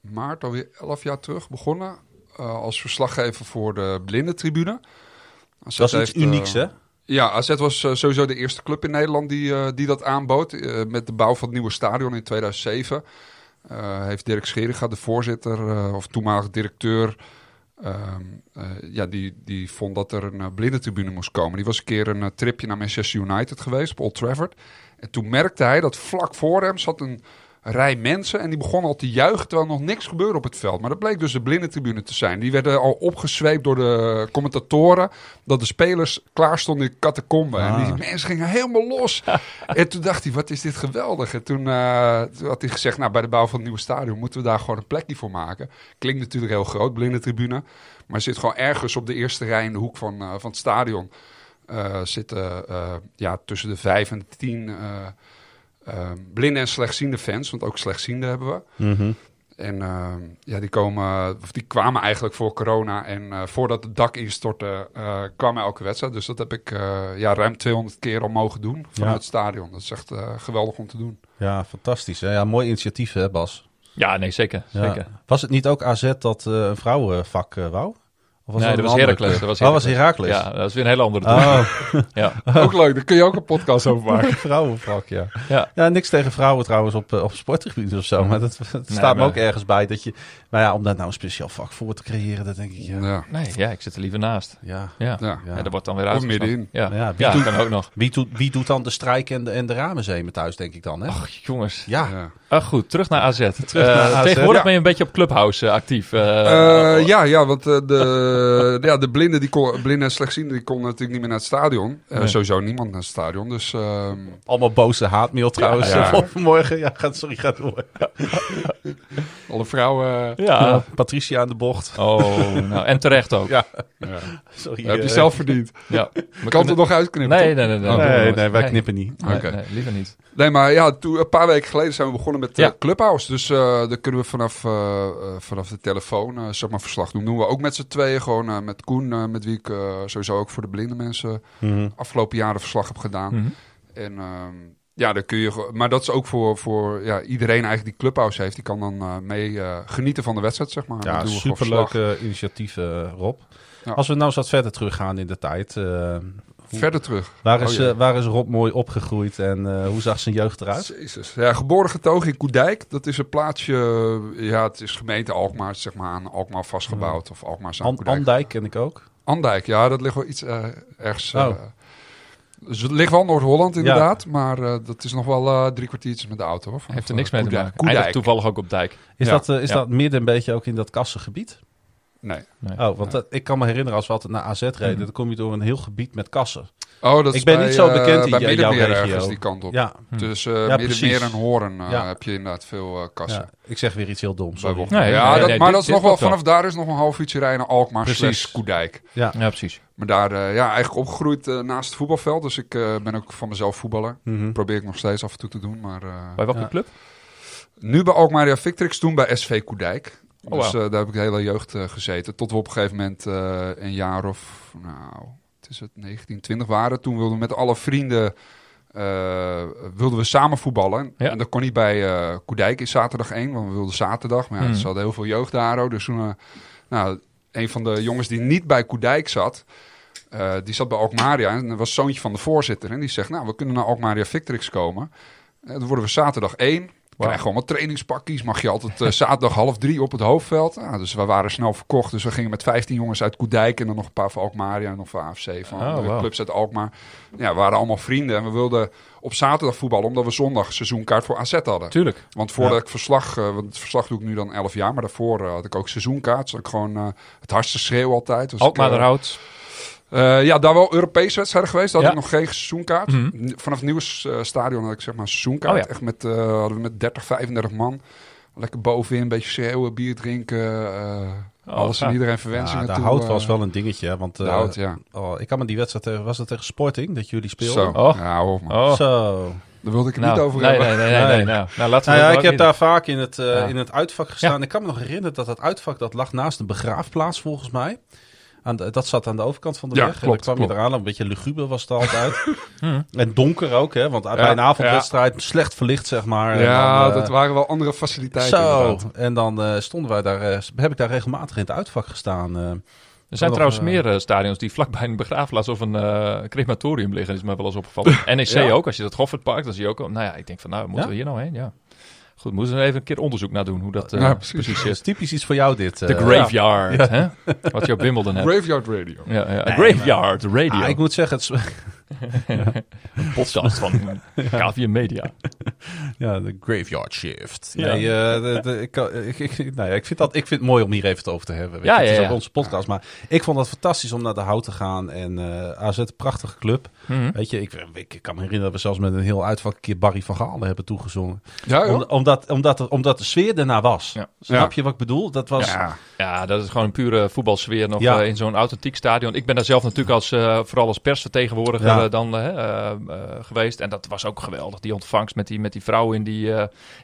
maart alweer elf jaar terug begonnen. eh, als verslaggever voor de blindentribune. AZ Dat is iets heeft, unieks, hè? Ja, AZ was sowieso de eerste club in Nederland die, die dat aanbood. Met de bouw van het nieuwe stadion in 2007. eh, heeft Dirk Scheringa, de voorzitter of toenmalig directeur... eh, ja, die, die vond dat er een uh, blindentribune moest komen. Die was een keer een eh, tripje naar Manchester United geweest op Old Trafford. En toen merkte hij dat vlak voor hem zat een rij mensen... en die begonnen al te juichen terwijl er nog niks gebeurde op het veld. Maar dat bleek dus de blindentribune te zijn. Die werden al opgezweept door de commentatoren... dat de spelers klaar stonden in de catacombe. En Ah. die mensen gingen helemaal los. en toen dacht hij, wat is dit geweldig. En toen, eh, toen had hij gezegd, nou, bij de bouw van het nieuwe stadion... moeten we daar gewoon een plekje voor maken. Klinkt natuurlijk heel groot, blindentribune... Maar zit gewoon ergens op de eerste rij in de hoek van, eh, van het stadion. eh zitten ja, tussen de vijf en de tien blinde en slechtziende fans. Want ook slechtziende hebben we. Mhm. En eh, ja, die, komen, of die kwamen eigenlijk voor corona. En eh, voordat het dak instortte, eh kwam elke wedstrijd. Dus dat heb ik eh, ja, ruim 200 keer al mogen doen vanuit Ja. het stadion. Dat is echt eh, geweldig om te doen. Ja, fantastisch. Hè? Ja, mooi initiatief, hè, Bas? Ja, nee, zeker. Ja. zeker. Was het niet ook AZ dat eh, een vrouwenvak wou? Of nee, dat was Heracles. Dat was Oh, was Heracles. Ja, dat is weer een hele andere. Oh, Ja. Ook leuk, daar kun je ook een podcast over maken. vrouwenvak, ja. Ja. Ja, niks tegen vrouwen trouwens op, eh, op sporttribunes of zo. Maar dat, het staat me ook ergens bij dat je... Maar ja, om daar nou een speciaal vak voor te creëren, dat denk ik... Ja, Ja, Nee, ja, ik zit er liever naast. ja. Ja, ja. ja. dat wordt dan weer Of uit. middenin. Ja, Ja, ja, wie doet- kan ook nog. Wie, doet, wie doet dan de strijk en de, en de ramenzemen thuis, denk ik dan, hè? Ach, jongens. ja. ja. Ah, goed, terug naar AZ. naar Eh, AZ, tegenwoordig ja. ben je een beetje op Clubhouse eh, actief. eh. Ja, ja, want eh, de, ja, de blinden, die kon, blinden en slechtzienden die konden natuurlijk niet meer naar het stadion. Nee. Sowieso niemand naar het stadion. Dus Allemaal boze haatmail trouwens vanmorgen. Ja, gaat, sorry, ga door. Alle vrouwen... Ja, Ja. Patricia aan de bocht. Oh, nou, en terecht ook. Ja, Ja. sorry. Dat heb je eh, zelf verdiend. Ja. Kan het er nog uitknippen, Nee, nee, nee. nee, Oh, Nee, wij knippen niet. Nee, Oké. nee, liever niet. Nee, maar ja, toen, een paar weken geleden zijn we begonnen met eh Ja. Clubhouse. Dus eh daar kunnen we vanaf, eh, eh, vanaf de telefoon eh, zeg maar verslag doen. Doen we ook met z'n tweeën. Gewoon eh, met Koen, eh, met wie ik eh, sowieso ook voor de blinde mensen Mhm. afgelopen jaren verslag heb gedaan. Mhm. En ehm, ja, daar kun je. Maar dat is ook voor, voor ja, iedereen eigenlijk die Clubhouse heeft. Die kan dan eh, mee eh, genieten van de wedstrijd, zeg maar. Ja, Dan superleuke initiatief, eh, Rob. Ja. Als we nou eens wat verder teruggaan in de tijd. hoe- Verder terug. waar, is, Oh, eh, waar is Rob mooi opgegroeid en hoe zag zijn jeugd eruit? Jezus. Ja, geboren getogen in Koedijk. Dat is een plaatsje, ja, het is gemeente Alkmaar, is zeg maar aan Alkmaar vastgebouwd. Of Alkmaar is An Koedijk. Andijk ken ik ook. Andijk, ja, dat ligt wel iets ergens. Oh. Eh, dus het ligt wel Noord-Holland inderdaad, maar eh, dat is nog wel eh, drie kwartiertjes met de auto. Hoor, vanaf, Heeft er eh, niks mee te maken. Koedijk. toevallig ook op dijk. Is, Ja. dat, eh, is Ja. dat midden een beetje ook in dat kassengebied? Nee. Nee. Oh, want dat, ik kan me herinneren als we altijd naar AZ reden, dan kom je door een heel gebied met kassen. Oh, dat is Ik ben bij, niet zo eh, bekend in bij jou- Middenmeer jouw ergens regio. die kant op. Ja, Dus eh Ja, Middenmeer precies. en Horen eh, Ja. heb je inderdaad veel eh, kassen. ja, ik zeg weer iets heel doms. Nee, ja, nee, dat, nee, maar dit- dat is nog wel, vanaf daar is nog een half uurtje rijden naar Alkmaar Precies. slash Koedijk. Ja. Ja, precies. Maar daar, eh, ja, eigenlijk opgegroeid eh, naast het voetbalveld. Dus ik eh, ben ook van mezelf voetballer. Mhm. Probeer ik nog steeds af en toe te doen. Maar eh, Bij welke Ja. club? nu bij Alkmaar Victrix, toen bij SV Koedijk. Oh, dus eh, daar heb ik de hele jeugd eh, gezeten. Tot we op een gegeven moment eh, een jaar of, nou, het is het 19, 20 waren. Toen wilden we met alle vrienden, eh, wilden we samen voetballen. Ja. En dat kon niet bij eh Koedijk in zaterdag 1, want we wilden zaterdag. Maar ja, Mhm. ze hadden heel veel jeugd daar. Dus toen, eh, nou, een van de jongens die niet bij Koedijk zat, die zat bij Alkmaria. En dat was zoontje van de voorzitter. En die zegt, nou, we kunnen naar Alkmaria Victrix komen. Dan worden we zaterdag 1. Krijg gewoon wat trainingspakjes. Mag je altijd eh, zaterdag half drie op het hoofdveld. Nou, dus we waren snel verkocht. Dus we gingen met 15 jongens uit Koedijk. En dan nog een paar van Alkmaria en nog van AFC. Van Oh, de wow. clubs uit Alkmaar. Ja, we waren allemaal vrienden. En we wilden op zaterdag voetballen. Omdat we zondag seizoenkaart voor AZ hadden. Tuurlijk. Want voordat Ja. ik verslag, eh, want het verslag doe ik nu dan 11 jaar, maar daarvoor eh, had ik ook seizoenkaart. Dus ik gewoon het hardste schreeuw altijd. Dus Alkmaar eh, eh, ja, daar wel Europese wedstrijden geweest. Daar had Ja. ik nog geen seizoenkaart. Mhm. Vanaf het nieuwe eh, stadion had ik zeg maar een seizoenkaart. Oh ja. Echt met, eh, hadden we met 30, 35 man. Lekker bovenin, een beetje schreeuwen, bier drinken. eh, Oh, alles en iedereen verwensingen Ja, de hout was wel een dingetje. hè, Want eh, hout, ja. oh, ik kan me die wedstrijd tegen, was het tegen Sporting dat jullie speelden? Zo, Oh. ja, hoor. Oh. Zo. Daar wilde ik het Nou, niet over nee, hebben. nee, nee, nee, Nee. nee, nou, nou, laten we Nou ja, dat ik heb daar vaak in het, Ja. in het uitvak gestaan. Ik kan me nog herinneren dat dat uitvak dat lag naast een begraafplaats volgens mij. Aan de, dat zat aan de overkant van de Ja, weg. en dan kwam klopt. je eraan, een beetje luguber was het altijd. Hm. en donker ook, hè? Want bij een avondwedstrijd slecht verlicht, zeg maar. Ja, dan, eh, dat waren wel andere faciliteiten Zo, inderdaad. en dan eh, stonden wij daar, eh, heb ik daar regelmatig in het uitvak gestaan. Er zijn trouwens meer stadions die vlakbij een begraafplaats of een crematorium liggen. is mij wel eens opgevallen. NEC Ja? ook, als je dat Goffertpark, dan zie je ook... Nou ja, ik denk van, nou, moeten Ja? we hier nou heen? Ja. Goed, moeten we even een keer onderzoek naar doen hoe dat eh, Ja, precies. precies Dat is zit. typisch iets voor jou dit. De eh. graveyard, hè? Wat je op Wimbledon hebt. Graveyard Radio. Ja, ja. Nee, graveyard radio. Ah, ik moet zeggen, het, Een podcast van KVM Media. ja, de graveyard shift. Ja. Nee, eh, de, de- ik, kan- ik, ik, nou ja, ik, vind dat, ik vind het mooi om hier even over te hebben. Weet Ja, je. Het ja, is ook onze podcast, maar ik vond het fantastisch om naar de hout te gaan. En eh AZ, een prachtige club. Mhm. Weet je, ik, kan me herinneren dat we zelfs met een heel uitvak een keer Barry van Gaal hebben toegezongen. Ja. Om, omdat, omdat, er- omdat de sfeer ernaar was. Ja. Snap Ja. je wat ik bedoel? Dat was... Ja. Ja, dat is gewoon een pure voetbalsfeer nog Ja. eh, in zo'n authentiek stadion. Ik ben daar zelf natuurlijk als, eh, vooral als persvertegenwoordiger Ja. dan eh, eh, eh, geweest. En dat was ook geweldig, die ontvangst met die, met die vrouw in, die,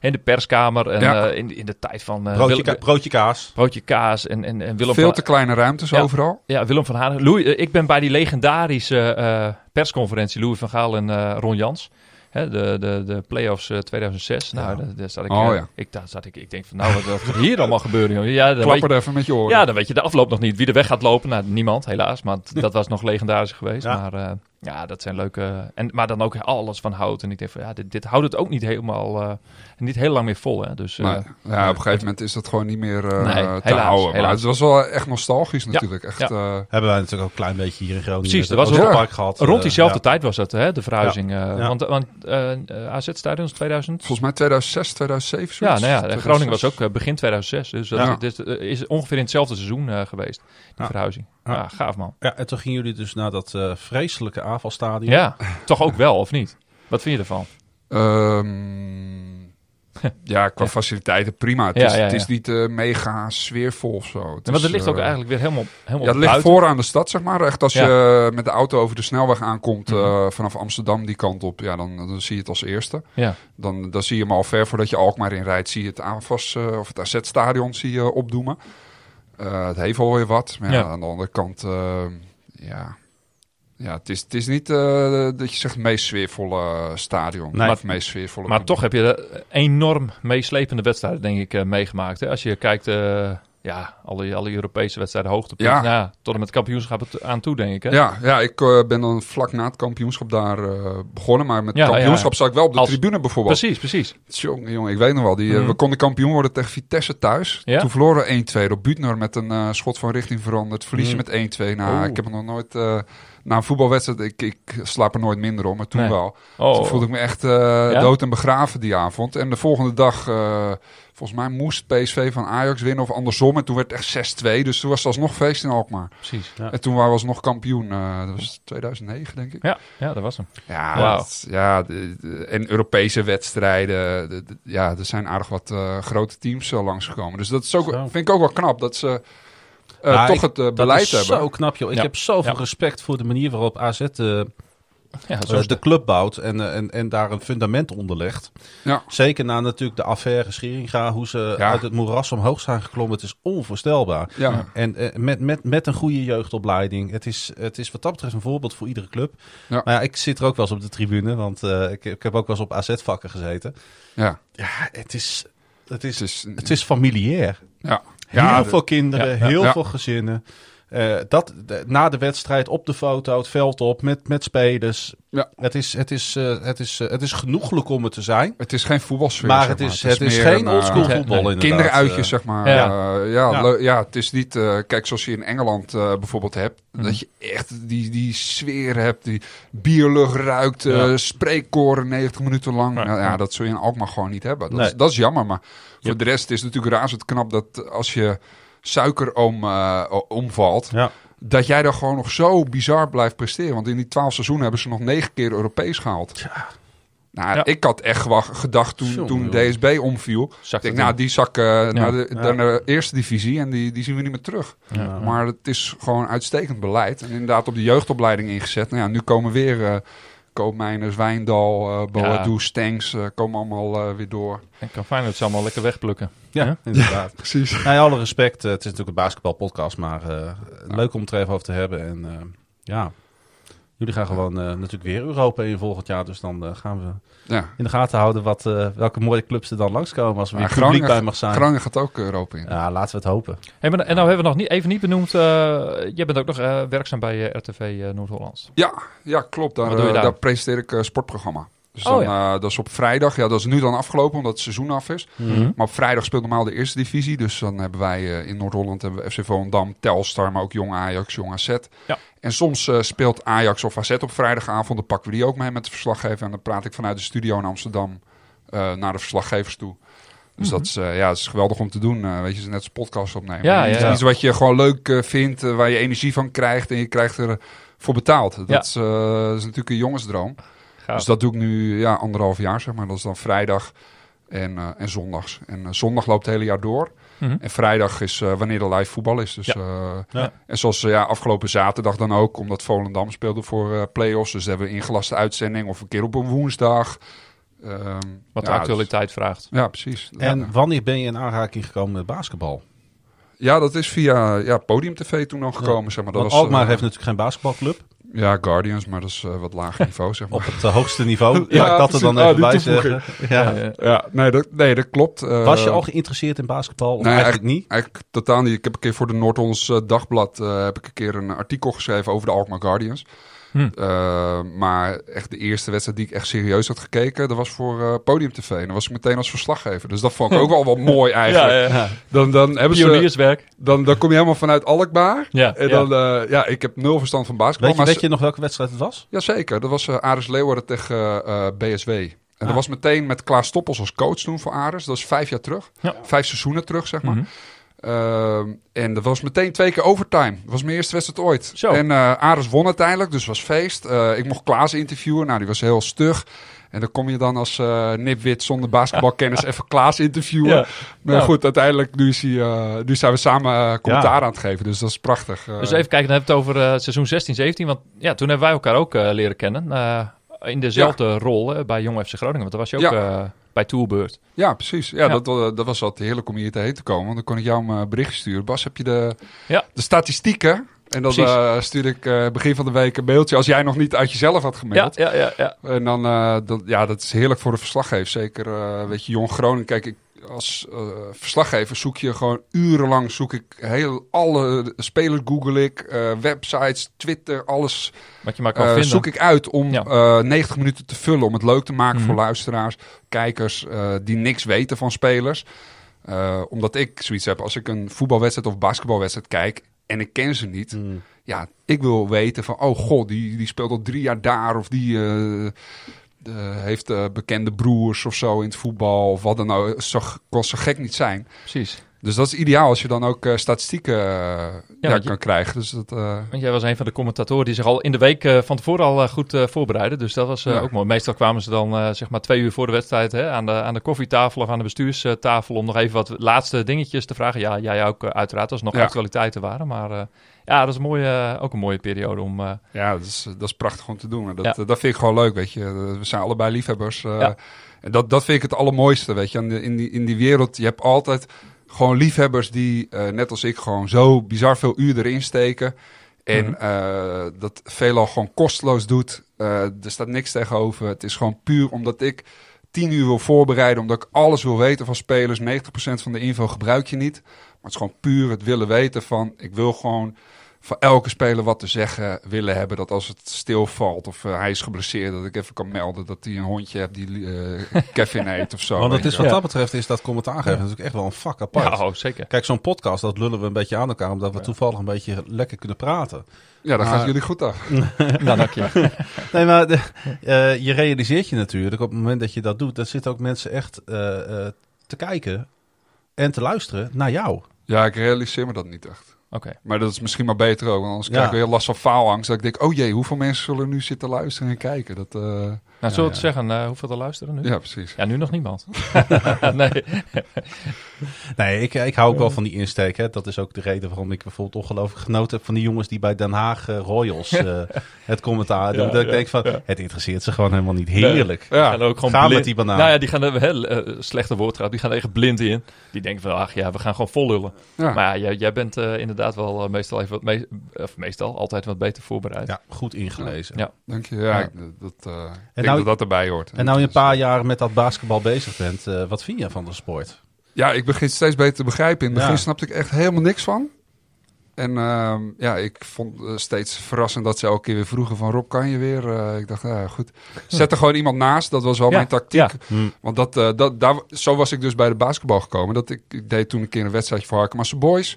in de perskamer. En Ja. eh, in, in de tijd van eh, broodje, ka- broodje kaas. broodje kaas en, en, en Willem Veel van... te kleine ruimtes Ja. overal. Ja, Willem van Haren. Louis, ik ben bij die legendarische eh, persconferentie Louis van Gaal en eh, Ron Jans. Hè, de, de, de play-offs eh, 2006. Nou, daar, daar zat ik, Oh, ja. ik, daar zat ik, ik denk van, nou, wat, wat gaat hier allemaal gebeuren? Joh? Ja, dan weet Klapper er even met je oren. ja, dan weet je de afloop nog niet. Wie er weg gaat lopen, nou, niemand helaas. Maar dat was nog legendarisch geweest. Ja. Maar eh, ja, dat zijn leuke... En, maar dan ook alles van hout. En ik denk van, ja, dit, dit houdt het ook niet helemaal... eh, niet heel lang meer vol, hè. Dus, eh, Nee. ja, op een gegeven moment is dat gewoon niet meer eh, Nee, te helaas, houden. Maar helaas. het was wel echt nostalgisch natuurlijk. Echt, Ja. Hebben wij natuurlijk ook een klein beetje hier in Groningen. Precies, er het was ook- Oosterpark gehad. Rond diezelfde ja. tijd was het, hè, de verhuizing. eh, Ja. Want, want eh, eh, AZ-stadion 2000... volgens mij 2006, 2007. Ja, zoiets. nou ja, 2006. Groningen was ook begin 2006. Dus dat Ja. dit, is ongeveer in hetzelfde seizoen eh, geweest, die Ja. verhuizing. Ja. Ja, gaaf man. Ja, en toen gingen jullie dus naar dat eh, vreselijke aanvalstadion. Ja, toch ook wel, of niet? Wat vind je ervan? Ehm, Ja, qua faciliteiten prima. Het, Ja, is, ja, het is niet eh, mega sfeervol of zo. Het maar het ligt ook eh, eigenlijk weer helemaal, helemaal Ja, het ligt buiten. vooraan de stad, zeg maar. Echt als Ja. je met de auto over de snelweg aankomt Mhm. eh, vanaf Amsterdam die kant op, ja, dan, dan zie je het als eerste. Ja. Dan, dan zie je hem al ver voordat je Alkmaar inrijdt, zie je het AFAS eh, of het AZ-stadion zie je opdoemen. Eh, het heeft alweer wat. Maar ja, aan de andere kant, eh, ja, ja het, is, het is niet eh, dat je zegt het meest sfeervolle stadion. Nee. Maar het meest sfeervolle Maar publiek. toch heb je enorm meeslepende wedstrijden, denk ik, meegemaakt. Hè? Als je kijkt, ja, alle, alle Europese wedstrijden, hoogtepunt. Ja. Ja. tot en met kampioenschap aan toe, denk ik. Hè? Ja, ja, ik eh, ben dan vlak na het kampioenschap daar eh, begonnen. Maar met Ja, kampioenschap ja. zat ik wel op de Als- tribune bijvoorbeeld. Precies, precies. Jongen, jongen, ik weet nog wel. Die, eh, Mhm. We konden kampioen worden tegen Vitesse thuis. Ja? Toen verloren we 1-2 door Buutner met een schot van richting veranderd. Verliezen Mhm. met 1-2. Nou, Oeh. ik heb nog nooit... na een voetbalwedstrijd, ik, ik slaap er nooit minder om. Maar toen Nee. wel. Oh, Toen voelde ik me echt dood en begraven die avond. En de volgende dag, volgens mij moest PSV van Ajax winnen of andersom. En toen werd het echt 6-2. Dus toen was het alsnog feest in Alkmaar. precies. Ja. En toen waren we alsnog kampioen. eh, dat was 2009, denk ik. Ja, ja, dat was hem. Ja, dat- ja de- de- en Europese wedstrijden. de- de- ja, er zijn aardig wat eh, grote teams uh, langsgekomen. Dus dat is ook, Zo. vind ik ook wel knap dat ze eh, Ja, toch ik- het eh, Dat beleid is hebben. zo knap, joh. Ik Ja. heb zoveel Ja. respect voor de manier waarop AZ eh, Ja, eh, de club bouwt en, eh, en, en daar een fundament onder legt. Ja. Zeker na natuurlijk de affaire Scheringa, hoe ze Ja. uit het moeras omhoog zijn geklommen. Het is onvoorstelbaar. Ja. En eh, met, met, met een goede jeugdopleiding. Het is, het is wat dat betreft een voorbeeld voor iedere club. Ja. Maar ja, ik zit er ook wel eens op de tribune, want eh, ik, ik heb ook wel eens op AZ-vakken gezeten. Ja, Ja, het is, het is, het is, het is familiair. ja. Heel Ja, veel kinderen, heel ja. veel gezinnen. Eh, dat, de- na de wedstrijd op de foto, het veld op, met, met spelers. Ja. Het, is, het, is, eh, het, is, eh, het is genoeglijk om het te zijn. Het is geen voetbalsfeer. Maar het is, Het het is geen een, oldschool voetbal nee. Kinderuitjes, zeg maar. Ja. Ja, ja, het is niet... kijk, zoals je in Engeland bijvoorbeeld hebt. Mhm. Dat je echt die, die sfeer hebt. Die bierlucht ruikt. spreekkoren 90 minuten lang. Ja. Nou, ja, dat zul je in Alkmaar gewoon niet hebben. Dat, Nee. is, dat is jammer. Maar voor de rest is het natuurlijk razend knap dat als je suiker om, eh, omvalt... Ja. dat jij daar gewoon nog zo bizar blijft presteren. Want in die 12 seizoenen hebben ze nog negen keer Europees gehaald. Nou, Ja. ik had echt gewacht, gedacht toen, toen. DSB omviel. Zakt Ik denk, nou, die zakken naar, de, Ja. naar de eerste divisie en die, die zien we niet meer terug. Ja. Maar het is gewoon uitstekend beleid. En inderdaad op de jeugdopleiding ingezet. Nou ja, nu komen weer eh Koopmijners, Wijndal, eh Boadu, Stengs, eh, komen allemaal eh, weer door. En kan Feyenoord ze allemaal lekker wegplukken. Ja, Ja? inderdaad. Precies. Nou, alle respect. het is natuurlijk een basketbalpodcast, maar eh, leuk om het er even over te hebben. En eh, ja, jullie gaan gewoon eh, natuurlijk weer Europa in volgend jaar. Dus dan eh, gaan we Ja. in de gaten houden wat, eh, welke mooie clubs er dan langskomen als er weer publiek bij mag zijn. Groningen gaat ook Europa in. Ja, laten we het hopen. Hey, maar, en nou hebben we nog niet, even niet benoemd, eh jij bent ook nog eh, werkzaam bij RTV eh, Noord-Holland. Ja, ja klopt. Daar, Wat doe je daar? daar presenteer ik sportprogramma. Dus Oh, dan, eh, dat is op vrijdag. Ja, dat is nu dan afgelopen omdat het seizoen af is. Mhm. Maar op vrijdag speelt normaal de eerste divisie. Dus dan hebben wij eh, in Noord-Holland hebben we FC Volendam, Telstar, maar ook Jong Ajax, Jong AZ. Ja. En soms eh, speelt Ajax of AZ op vrijdagavond. Dan pakken we die ook mee met de verslaggever. En dan praat ik vanuit de studio in Amsterdam eh, naar de verslaggevers toe. Dus Mhm. dat, is, eh, ja, dat is geweldig om te doen. eh, weet je, net als podcast opnemen. Ja, Iets, ja, ja. iets wat je gewoon leuk vindt, waar je energie van krijgt. En je krijgt er voor betaald. Dat, Ja. is, eh, dat is natuurlijk een jongensdroom. Gaaf. Dus dat doe ik nu ja, anderhalf jaar, zeg maar. Dat is dan vrijdag en, eh, en zondags. En eh, zondag loopt het hele jaar door. Mhm. En vrijdag is eh, wanneer er live voetbal is. Dus, Ja. eh, Ja. En zoals ja, afgelopen zaterdag dan ook, omdat Volendam speelde voor eh play-offs. Dus hebben we een ingelaste uitzending of een keer op een woensdag. Ehm, Wat de ja, actualiteit vraagt. dus- ja, precies. En ja. wanneer ben je in aanraking gekomen met basketbal? ja, dat is via ja, Podium TV toen nog gekomen. Zeg maar. dat Want was, Alkmaar heeft natuurlijk geen basketbalclub. Ja, Guardians, maar dat is eh, wat lager niveau, zeg maar. Op het eh, hoogste niveau. Ja, ik dat er dan precies. even Ah, bij zeggen. Ja. Ja, nee, dat, nee, dat klopt. Eh, Was je al geïnteresseerd in basketbal? Of Nee, eigenlijk niet? Eigenlijk totaal niet. Ik heb een keer voor de Noord-Hollands eh, Dagblad heb ik een keer een artikel geschreven over de Alkmaar Guardians. Hm. Eh, maar echt de eerste wedstrijd die ik echt serieus had gekeken, dat was voor eh, Podium TV. En dan was ik meteen als verslaggever. Dus dat vond ik ook wel wat mooi eigenlijk. Ja, ja. Dan, dan, hebben ze, dan, dan kom je helemaal vanuit Alkmaar. Ja, En ja. dan, eh, ja, ik heb nul verstand van basketbal. Weet je, maar weet je nog welke wedstrijd het was? Jazeker, dat was eh Ares Leeuwarden tegen eh, eh, BSW. En Ah. dat was meteen met Klaas Toppels als coach toen voor Ares. Dat is vijf jaar terug. Ja. Vijf seizoenen terug, zeg maar. Mhm. Ehm, en dat was meteen twee keer overtime. Dat was mijn eerste wedstrijd ooit. Zo. En eh Ares won uiteindelijk, dus was feest. Eh, ik mocht Klaas interviewen. Nou, die was heel stug. En dan kom je dan als eh, nipwit zonder basketbalkennis even Klaas interviewen. Ja. Maar goed, uiteindelijk nu, is hij, nu zijn we samen commentaar aan het geven. Dus dat is prachtig. Dus even kijken, dan hebben we het over seizoen 16, 17. Want ja, toen hebben wij elkaar ook leren kennen. in dezelfde rol bij Jong FC Groningen. Want dan was je ook bij Tourbeurt. Ja, precies. Ja, Ja. Dat, wa- dat was altijd heerlijk om hier te heen te komen. Want dan kon ik jou een bericht sturen. Bas, heb je de, Ja. de statistieken? En dan eh, stuurde ik eh, begin van de week een mailtje als jij nog niet uit jezelf had Ja, gemaild. ja, ja, ja. En dan, eh, dat, ja, dat is heerlijk voor de verslaggever. Zeker, eh, weet je, Jong Groningen. Kijk, ik, als eh, verslaggever zoek je gewoon urenlang, zoek ik heel, alle spelers google ik, eh, websites, Twitter, alles Wat je maar kan eh, vinden. zoek ik uit om Ja. eh 90 minuten te vullen. Om het leuk te maken Mhm. voor luisteraars, kijkers eh, die niks weten van spelers. Eh, omdat ik zoiets heb, als ik een voetbalwedstrijd of basketbalwedstrijd kijk en ik ken ze niet. Mm. Ja, ik wil weten van, oh god, die, die speelt al drie jaar daar. Of die heeft eh, bekende broers of zo in het voetbal. Of wat dan nou, zo, kon zo gek niet zijn. Precies. Dus dat is ideaal als je dan ook eh, statistieken eh, ja, want je- kan krijgen. Dus dat, Want jij was een van de commentatoren die zich al in de week van tevoren al goed voorbereidden. Dus dat was Ja. ook mooi. Meestal kwamen ze dan zeg maar twee uur voor de wedstrijd hè, aan, de, aan de koffietafel of aan de bestuurstafel om nog even wat laatste dingetjes te vragen. Ja, jij ook uiteraard als er nog actualiteiten waren. Maar ja, dat is een mooie, eh, ook een mooie periode om... eh, Ja, dat is, dat is prachtig om te doen. En dat, Ja. eh, dat vind ik gewoon leuk, weet je. Eh, We zijn allebei liefhebbers. eh, Ja. En dat, dat vind ik het allermooiste, weet je. In, die, in die wereld, je hebt altijd gewoon liefhebbers die, eh, net als ik, gewoon zo bizar veel uur erin steken. En Mhm. eh, dat veelal gewoon kosteloos doet. Eh, er staat niks tegenover. Het is gewoon puur omdat ik tien uur wil voorbereiden. Omdat ik alles wil weten van spelers. 90% van de info gebruik je niet. Maar het is gewoon puur het willen weten van... Ik wil gewoon van elke speler wat te zeggen willen hebben. Dat als het stilvalt of eh, hij is geblesseerd... dat ik even kan melden dat hij een hondje hebt die eh, Kevin heet of zo. Want het weet is wat Ja. dat betreft is dat commentaar geven natuurlijk echt wel een vak apart. ja, oh, zeker. Kijk, zo'n podcast, dat lullen we een beetje aan elkaar, omdat we toevallig een beetje lekker kunnen praten. Ja, dan Maar- gaat jullie goed af. Nou, dank je. Nee, maar de, eh, je realiseert je natuurlijk op het moment dat je dat doet, dan zitten ook mensen echt eh, eh, te kijken en te luisteren naar jou. Ja, ik realiseer me dat niet echt. Oké. Maar dat is misschien maar beter ook. Want anders Ja. krijg ik weer last van faalangst. Dat ik denk, oh jee, hoeveel mensen zullen nu zitten luisteren en kijken? Dat, eh, Nou, zullen we het zeggen eh, hoeveel er luisteren nu? ja, precies. Ja, nu nog niemand. nee. Nee, ik, ik hou ook wel van die insteek. Hè. Dat is ook de reden waarom ik bijvoorbeeld ongelooflijk genoten heb van die jongens die bij Den Haag eh, Royals eh, het commentaar doen. Ja, dat ik denk van, ja. het interesseert ze gewoon helemaal niet. Heerlijk. Ja, gaan ook gewoon Ga blind- met die banaan. Nou ja, die gaan er heel eh, slechte woordgrap. Die gaan er echt blind in. Die denken van, ach ja, we gaan gewoon vol lullen. ja. Maar ja, jij, jij bent eh, inderdaad wel eh, meestal even wat me of meestal altijd wat beter voorbereid. Ja, goed ingelezen. Ja. Dank je. Ja, dat, eh, ik denk nou- dat dat erbij hoort. En nou je een paar jaar met dat basketbal bezig bent, eh, wat vind je van de sport? Ja, ik begin steeds beter te begrijpen. In het begin Ja. snapte ik echt helemaal niks van. En ehm, ja, ik vond eh, steeds verrassend dat ze elke keer weer vroegen van Rob, kan je weer? Eh, ik dacht, ja goed. Zet er gewoon iemand naast. Dat was wel Ja, mijn tactiek. ja. Hm. Want dat, dat, daar, zo was ik dus bij de basketbal gekomen. Dat ik, ik deed toen een keer een wedstrijdje voor Harkemasse Boys.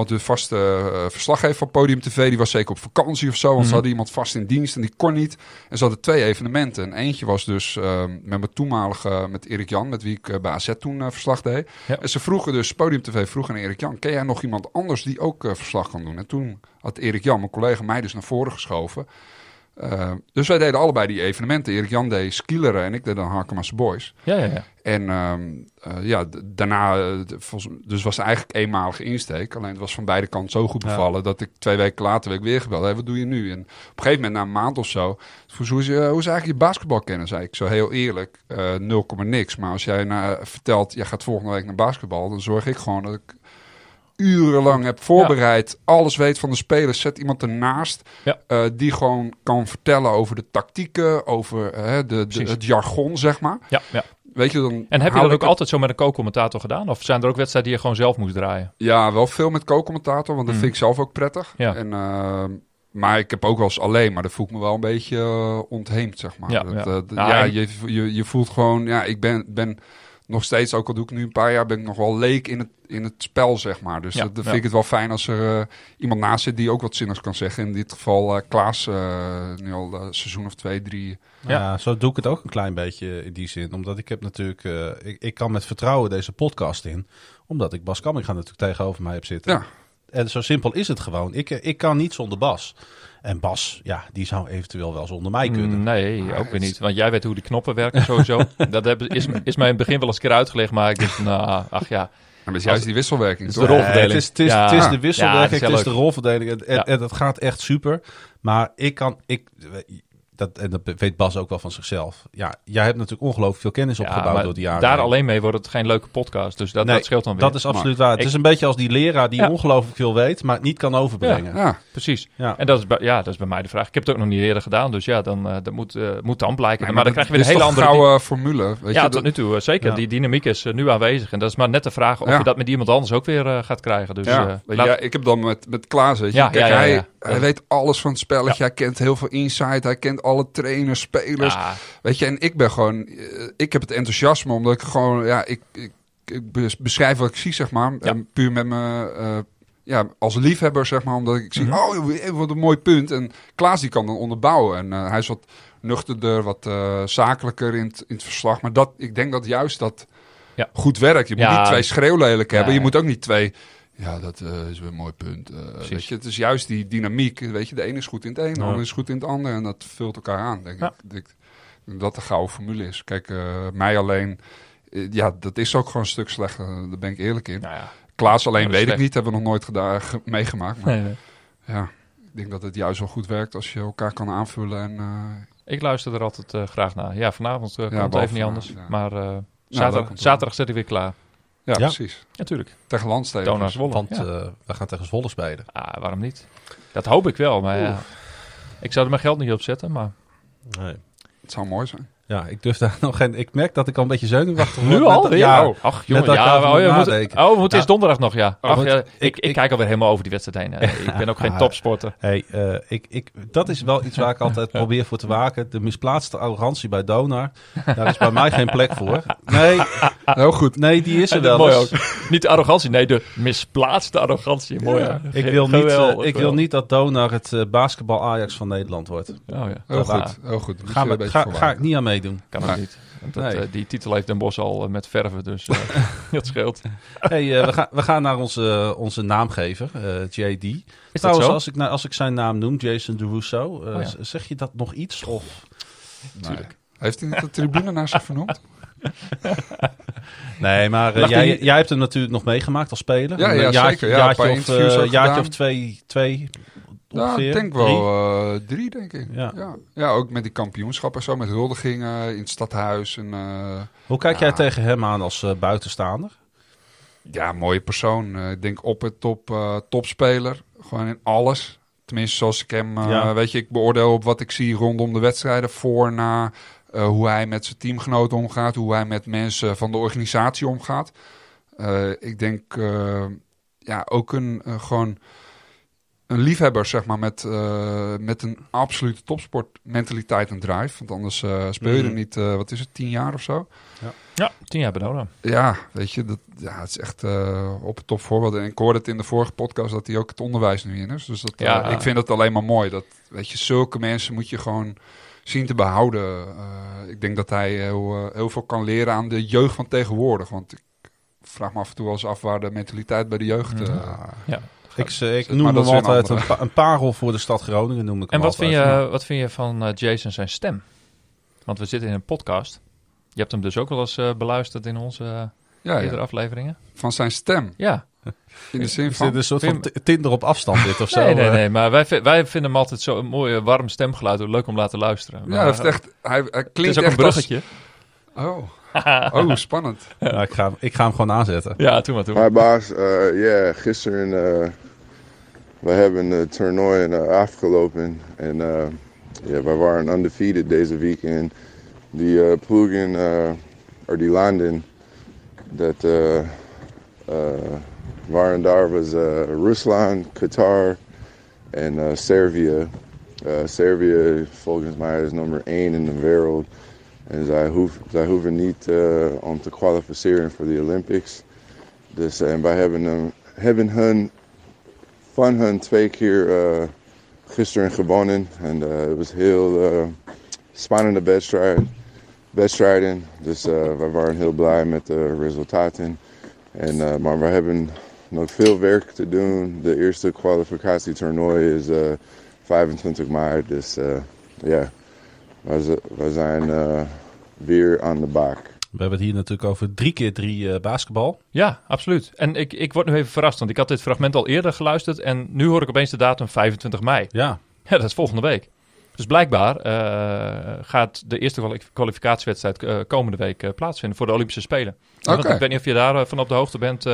Want de vaste eh, verslaggever van Podium TV, die was zeker op vakantie of zo. Want Mhm. ze hadden iemand vast in dienst en die kon niet. En ze hadden twee evenementen. En eentje was dus eh, met mijn toenmalige, met Erik Jan, met wie ik eh, bij AZ toen eh, verslag deed. Ja. En ze vroegen dus, Podium TV vroeg aan Erik Jan, ken jij nog iemand anders die ook verslag kan doen? En toen had Erik Jan, mijn collega, mij dus naar voren geschoven. Eh, dus wij deden allebei die evenementen. Erik Jan deed skileren en ik deed dan Harkemasse Boys. Ja, ja, ja. En ehm, eh, ja, daarna, eh, dus was het eigenlijk eenmalige insteek. Alleen het was van beide kanten zo goed Ja. bevallen dat ik twee weken later werd weer gebeld. Hey, wat doe je nu? En op een gegeven moment, na een maand of zo, vroeg hoe is, je, hoe is eigenlijk je basketbal kennen? Zei ik zo heel eerlijk, eh 0, niks. Maar als jij vertelt, jij gaat volgende week naar basketbal, dan zorg ik gewoon dat ik urenlang heb voorbereid, alles weet van de spelers, zet iemand ernaast Ja. eh, die gewoon kan vertellen over de tactieken, over eh, de, het jargon, zeg maar. ja, ja. Weet je, dan En heb je dat ook het- altijd zo met een co-commentator gedaan? Of zijn er ook wedstrijden die je gewoon zelf moest draaien? Ja, wel veel met co-commentator, want dat Mm. vind ik zelf ook prettig. Ja. En, ehm, maar ik heb ook wel eens alleen, maar dat voel ik me wel een beetje eh, ontheemd, zeg maar. Ja, dat, ja. eh, Nou, en- je, je, je voelt gewoon, ja, ik ben, ben nog steeds, ook al doe ik nu een paar jaar, ben ik nog wel leek in het, in het spel, zeg maar. Dus Ja, dat, dat ja. vind ik het wel fijn als er eh, iemand naast zit die ook wat zinnigs kan zeggen. In dit geval eh, Klaas, eh, nu al een seizoen of twee, drie. Ja. zo doe ik het ook een klein beetje in die zin. Omdat ik heb natuurlijk, ik, ik kan met vertrouwen deze podcast in. Omdat ik Bas Kamminga natuurlijk tegenover mij heb zitten. En zo simpel is het gewoon. Ik, ik kan niet zonder Bas. En Bas, ja, die zou eventueel wel zonder mij kunnen. Mm, Nee, ook weer niet. Want jij weet hoe die knoppen werken sowieso. dat heb, is, is mij in het begin wel eens een keer uitgelegd. Maar ik dacht, nou, ach ja. En dat is juist die wisselwerking, Het toch? is de rolverdeling. het is, het is, Ja. het is de Ja, wisselwerking, het is het de rolverdeling. En, en, Ja. en dat gaat echt super. Maar ik kan, ik, dat, en dat weet Bas ook wel van zichzelf. Ja, jij hebt natuurlijk ongelooflijk veel kennis Ja, opgebouwd maar door die jaren. Daar alleen mee wordt het geen leuke podcast. Dus dat, Nee, dat scheelt dan weer. Dat is absoluut waar. Het Ik- is een beetje als die leraar die Ja. ongelooflijk veel weet, maar het niet kan overbrengen. Ja, Precies. Ja. En dat is, bij, ja, dat is bij mij de vraag. Ik heb het ook nog niet eerder gedaan. Dus ja, dan, eh, dat moet, eh, moet dan blijken. Nee, maar, dan krijg je weer een hele andere... gouden formule. Weet ja, je, tot nu toe eh, zeker. Ja. Die dynamiek is nu aanwezig. En dat is maar net de vraag of Ja. je dat met iemand anders ook weer gaat krijgen. Dus, ja, eh, weet je, laat- ja, ik heb dan met, met Klaas, weet je. Kijk, ja, ja, hij, ja. hij weet alles van het spelletje. Hij kent heel veel insight. Hij kent alle trainers, spelers. Ja, Weet je, en ik ben gewoon... eh, ik heb het enthousiasme omdat ik gewoon... Ja, ik, ik, ik bes- beschrijf wat ik zie, zeg maar. Ja. En puur met me... eh, ja, als liefhebber, zeg maar. Omdat ik zie, Mhm. oh, wat een mooi punt. En Klaas, die kan dan onderbouwen. En eh, hij is wat nuchterder, wat zakelijker in het, in het verslag. Maar dat, ik denk dat juist dat Ja. goed werkt. Je moet Ja. niet twee schreeuwlelijk hebben. Je moet ook niet twee... Ja, dat eh, is weer een mooi punt. Eh, weet je, het is juist die dynamiek. Weet je, de ene is goed in het een, de Ja. ander is goed in het ander. En dat vult elkaar aan, denk Ja. ik. Dat de gouden formule is. Kijk, eh, mij alleen... ja, dat is ook gewoon een stuk slechter. Daar ben ik eerlijk in. nou ja. Klaas alleen weet ik niet. Hebben we nog nooit gedaan, ge- meegemaakt. Maar Nee, nee. ja, ik denk dat het juist wel goed werkt als je elkaar kan aanvullen. En, Ik luister er altijd graag naar. Ja, vanavond komt het even niet anders. Maar zaterdag, te zaterdag zit ik weer klaar. Ja, Ja. precies. Natuurlijk. Tegen Landsteden. Zwolle. Want ja. eh, we gaan tegen Zwolle spelen. Ah, waarom niet? Dat hoop ik wel. Maar ja, ik zou er mijn geld niet op zetten. Maar Nee. Het zou mooi zijn. Ja, ik durf daar nog geen... Ik merk dat ik al een beetje zenuwachtig word. nu al? Ja, Oh, ach, jongen. dat Ja, oh, moet moeten, nadenken. oh, donderdag nog, ja. Ach, goed. ja, ik, Ik- kijk alweer helemaal over die wedstrijd heen. Ik ben ook geen topsporter. Hey, eh, ik, ik, dat is wel iets waar ik altijd probeer voor te waken. De misplaatste arrogantie bij Donar. Daar is bij mij geen plek voor. Nee, Heel goed. nee die is er wel mooi ook. Niet de arrogantie, nee, de misplaatste arrogantie. Mooi, ja. Ik wil, niet, eh, ik wil niet dat Donar het eh, basketbal Ajax van Nederland wordt. Oh ja, Heel goed. Heel goed. Ga, ga, ik niet aan meedoen. kan ook Nee. niet. Dat, Nee. eh, die titel heeft Den Bos al eh, met verven, dus eh, dat scheelt. Hey, we, gaan, we gaan naar onze, onze naamgever, eh, JD. Is dat Trouwens, zo? als ik, nou, als ik zijn naam noem, Jason DeRusso, Oh ja. zeg je dat nog iets? Of? Nee. Heeft hij de tribune naar zich vernoemd? Nee, maar jij, jij hebt hem natuurlijk nog meegemaakt als speler. Ja, Een ja, jaartje, zeker. Ja, een jaartje of, eh, jaartje of twee, twee Ja, ik denk Drie? wel eh, drie, denk ik. Ja. Ja. Ja. ook met die kampioenschappen en zo, met huldigingen in het stadhuis. En, eh, Hoe kijk jij tegen hem aan als eh, buitenstaander? ja, mooie persoon. Eh, ik denk op het top, eh, topspeler. Gewoon in alles. Tenminste, zoals ik hem, eh, Ja. weet je, ik beoordeel op wat ik zie rondom de wedstrijden. Voor, na, eh, hoe hij met zijn teamgenoten omgaat. Hoe hij met mensen van de organisatie omgaat. Eh, ik denk, eh, ja, ook een, eh, gewoon een liefhebber, zeg maar, met, eh, met een absolute topsportmentaliteit en drive. Want anders eh, speel je er Mhm. niet, eh, wat is het, tien jaar of zo? Ja, tien jaar Benona. Ja, weet je, dat, ja, het is echt eh, op het top voorbeeld. En ik hoorde het in de vorige podcast dat hij ook het onderwijs nu in is. Dus dat, Ja. ik vind het alleen maar mooi. Dat, weet je, zulke mensen moet je gewoon zien te behouden. Eh, ik denk dat hij heel, heel veel kan leren aan de jeugd van tegenwoordig. Want ik vraag me af en toe wel eens af waar de mentaliteit bij de jeugd... eh, Ja. Ik, eh, ik Maar noem dat hem altijd een, pa- een parel voor de stad Groningen. Noem ik En wat vind, je, wat vind je van eh, Jason zijn stem? Want we zitten in een podcast. Je hebt hem dus ook wel eens eh, beluisterd in onze ja, eerdere ja, afleveringen. van zijn stem. Ja. In de zin Is dit van... een soort van Tinder op afstand dit of zo? Nee, nee, nee. Maar wij, wij vinden hem altijd zo'n mooi warm stemgeluid. Leuk om laten luisteren. Ja, Maar, hij, heeft echt, hij, hij het klinkt is ook een als- bruggetje. Oh. oh, spannend. Ik, ga, hem- ik ga hem gewoon aanzetten. Ja, toen maar toen. Hi, Bas. Uh, yeah, gisteren uh, we hebben de toernooi in uh, Afrika lopen. En uh, yeah, we waren undefeated deze week. En die uh, ploegen, uh, or die landen, dat uh, uh, waren daar was uh, Rusland, Qatar en uh, Servië. Uh, Servië volgens mij is nummer 1 in de wereld. En zij, hoef, zij hoeven niet uh, om te kwalificeren voor de Olympics. Dus en wij hebben, hem, hebben hun van hun twee keer uh, gisteren gewonnen. En uh, het was heel uh, spannende wedstrijd. wedstrijden. Dus we waren heel blij met de resultaten. En, maar we hebben nog veel werk te doen. De eerste kwalificatietoernooi is uh, 25 maart. Dus ja, we, zijn weer aan de bak. We hebben het hier natuurlijk over drie keer drie basketbal. Ja, absoluut. En ik, ik word nu even verrast, want ik had dit fragment al eerder geluisterd. En nu hoor ik opeens de datum 25 mei. Ja. Ja, dat is volgende week. Dus blijkbaar uh, gaat de eerste kwalificatiewedstrijd uh, komende week uh, plaatsvinden voor de Olympische Spelen. Okay. Ik weet niet of je daar van op de hoogte bent.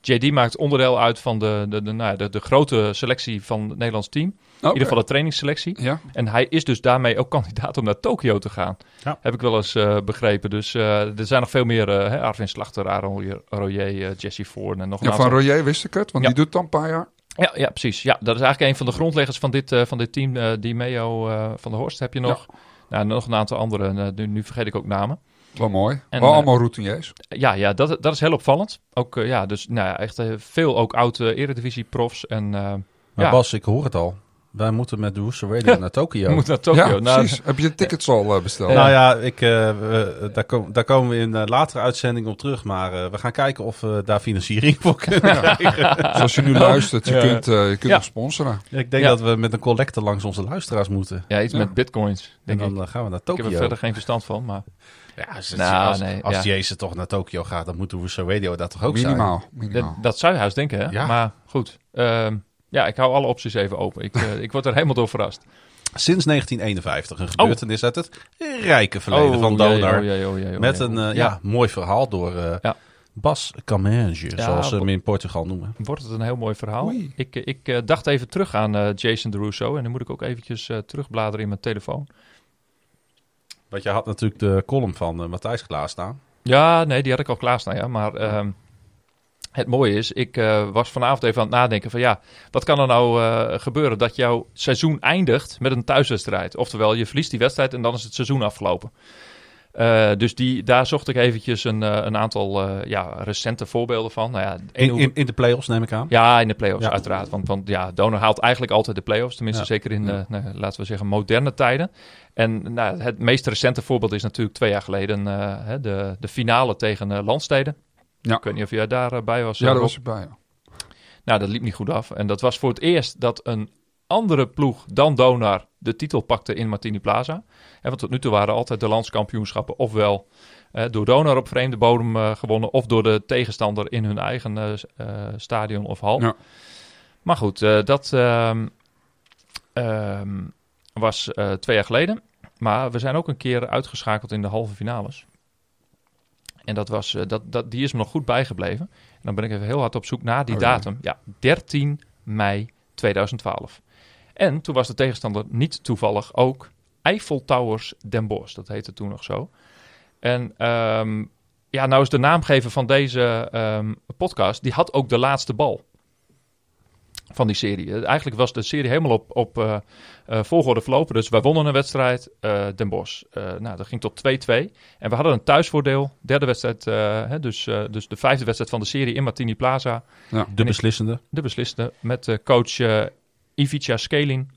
JD maakt onderdeel uit van de, de, de, nou, de, de grote selectie van het Nederlands team. Okay. In ieder geval de trainingsselectie. Ja. En hij is dus daarmee ook kandidaat om naar Tokio te gaan. Ja. Heb ik wel eens begrepen. Dus er zijn nog veel meer. Hè, Arvin Slachter, Aaron Royer, Jesse Ford en nog ja, Van Royer wist ik het, want ja. die doet het al een paar jaar. Ja, ja, precies. Ja, dat is eigenlijk een van de grondleggers van dit, uh, van dit team. Uh, die Meo uh, van de Horst heb je nog. Ja. Nou, nog een aantal andere. Nu, nu, vergeet ik ook namen. Wel mooi. En, Wel allemaal routiniers. Ja, ja dat, dat is heel opvallend. Ook, ja, dus nou ja, echt veel ook oude eredivisie profs. En, maar ja. Bas, ik hoor het al. Wij moeten met de Rooster Radio naar Tokio. Moet naar Tokio. Ja, nou, precies. Heb je de tickets al uh, besteld? Nou ja, ik, uh, we, daar, kom, daar, komen we in uh, latere uitzendingen op terug. Maar uh, we gaan kijken of we daar financiering voor kunnen krijgen. Zoals je nu luistert, je kunt, je kunt nog sponsoren. ik denk dat we met een collecte langs onze luisteraars moeten. Ja, iets met bitcoins. Denk en dan ik. gaan we naar Tokio. Ik heb er verder geen verstand van, maar... Ja, als, Nou, als, nee, als ja. Jezus toch naar Tokio gaat, dan moeten we zo radio daar toch ook Minimaal. zijn. minimaal. Dat, dat zou je haast denken, hè? Ja. Maar goed. ehm, ja, ik hou alle opties even open. Ik, uh, ik word er helemaal door verrast. Sinds 1951 een gebeurtenis uit het rijke verleden Oh, van Donar. oh, oh, oh, met een uh, ja. Mooi verhaal door uh, Ja. Bas Camenge, zoals ze hem in Portugal noemen. Wordt het een heel mooi verhaal. Oei. Ik, eh, ik eh, dacht even terug aan eh, Jason Deruso. En dan moet ik ook eventjes eh, terugbladeren in mijn telefoon. Want je had natuurlijk de column van Matthijs klaarstaan. Ja, nee, die had ik al klaarstaan, ja. Maar ehm, het mooie is, ik eh, was vanavond even aan het nadenken van... ja, wat kan er nou eh, gebeuren dat jouw seizoen eindigt met een thuiswedstrijd? Oftewel, je verliest die wedstrijd en dan is het seizoen afgelopen. Eh, dus die, daar zocht ik eventjes een, een aantal ja, recente voorbeelden van. Nou ja, In, in, in de play-offs neem ik aan. Ja, in de play-offs Ja. uiteraard. Want, want ja, Donor haalt eigenlijk altijd de play-offs. Tenminste, Ja. zeker in, nou, laten we zeggen, moderne tijden. En nou, het meest recente voorbeeld is natuurlijk twee jaar geleden hè, de, de finale tegen Landsteden. Ja. Ik weet niet of jij daarbij was. Ja, daar was ik bij. Ja. Nou, dat liep niet goed af. En dat was voor het eerst dat een andere ploeg dan Donar de titel pakte in Martini Plaza. En want tot nu toe waren altijd de landskampioenschappen ofwel eh, door Donar op vreemde bodem eh, gewonnen... of door de tegenstander in hun eigen eh, stadion of hal. Ja. Maar goed, dat ehm, ehm, was twee jaar geleden. Maar we zijn ook een keer uitgeschakeld in de halve finales. En dat was, eh, dat, dat, die is me nog goed bijgebleven. En dan ben ik even heel hard op zoek naar die Oh, datum. Ja, 13 mei 2012. En toen was de tegenstander niet toevallig ook Eiffel Towers Den Bosch. Dat heette toen nog zo. En ehm, ja, nou is de naamgever van deze ehm, podcast, die had ook de laatste bal van die serie. Eh, Eigenlijk was de serie helemaal op, op eh, eh, volgorde verlopen. Dus wij wonnen een wedstrijd, Den Bosch. Nou, dat ging tot 2-2. En we hadden een thuisvoordeel. Derde wedstrijd, hè, dus, dus de vijfde wedstrijd van de serie in Martini Plaza. De ik- beslissende. De besliste met coach Ivica Skelin.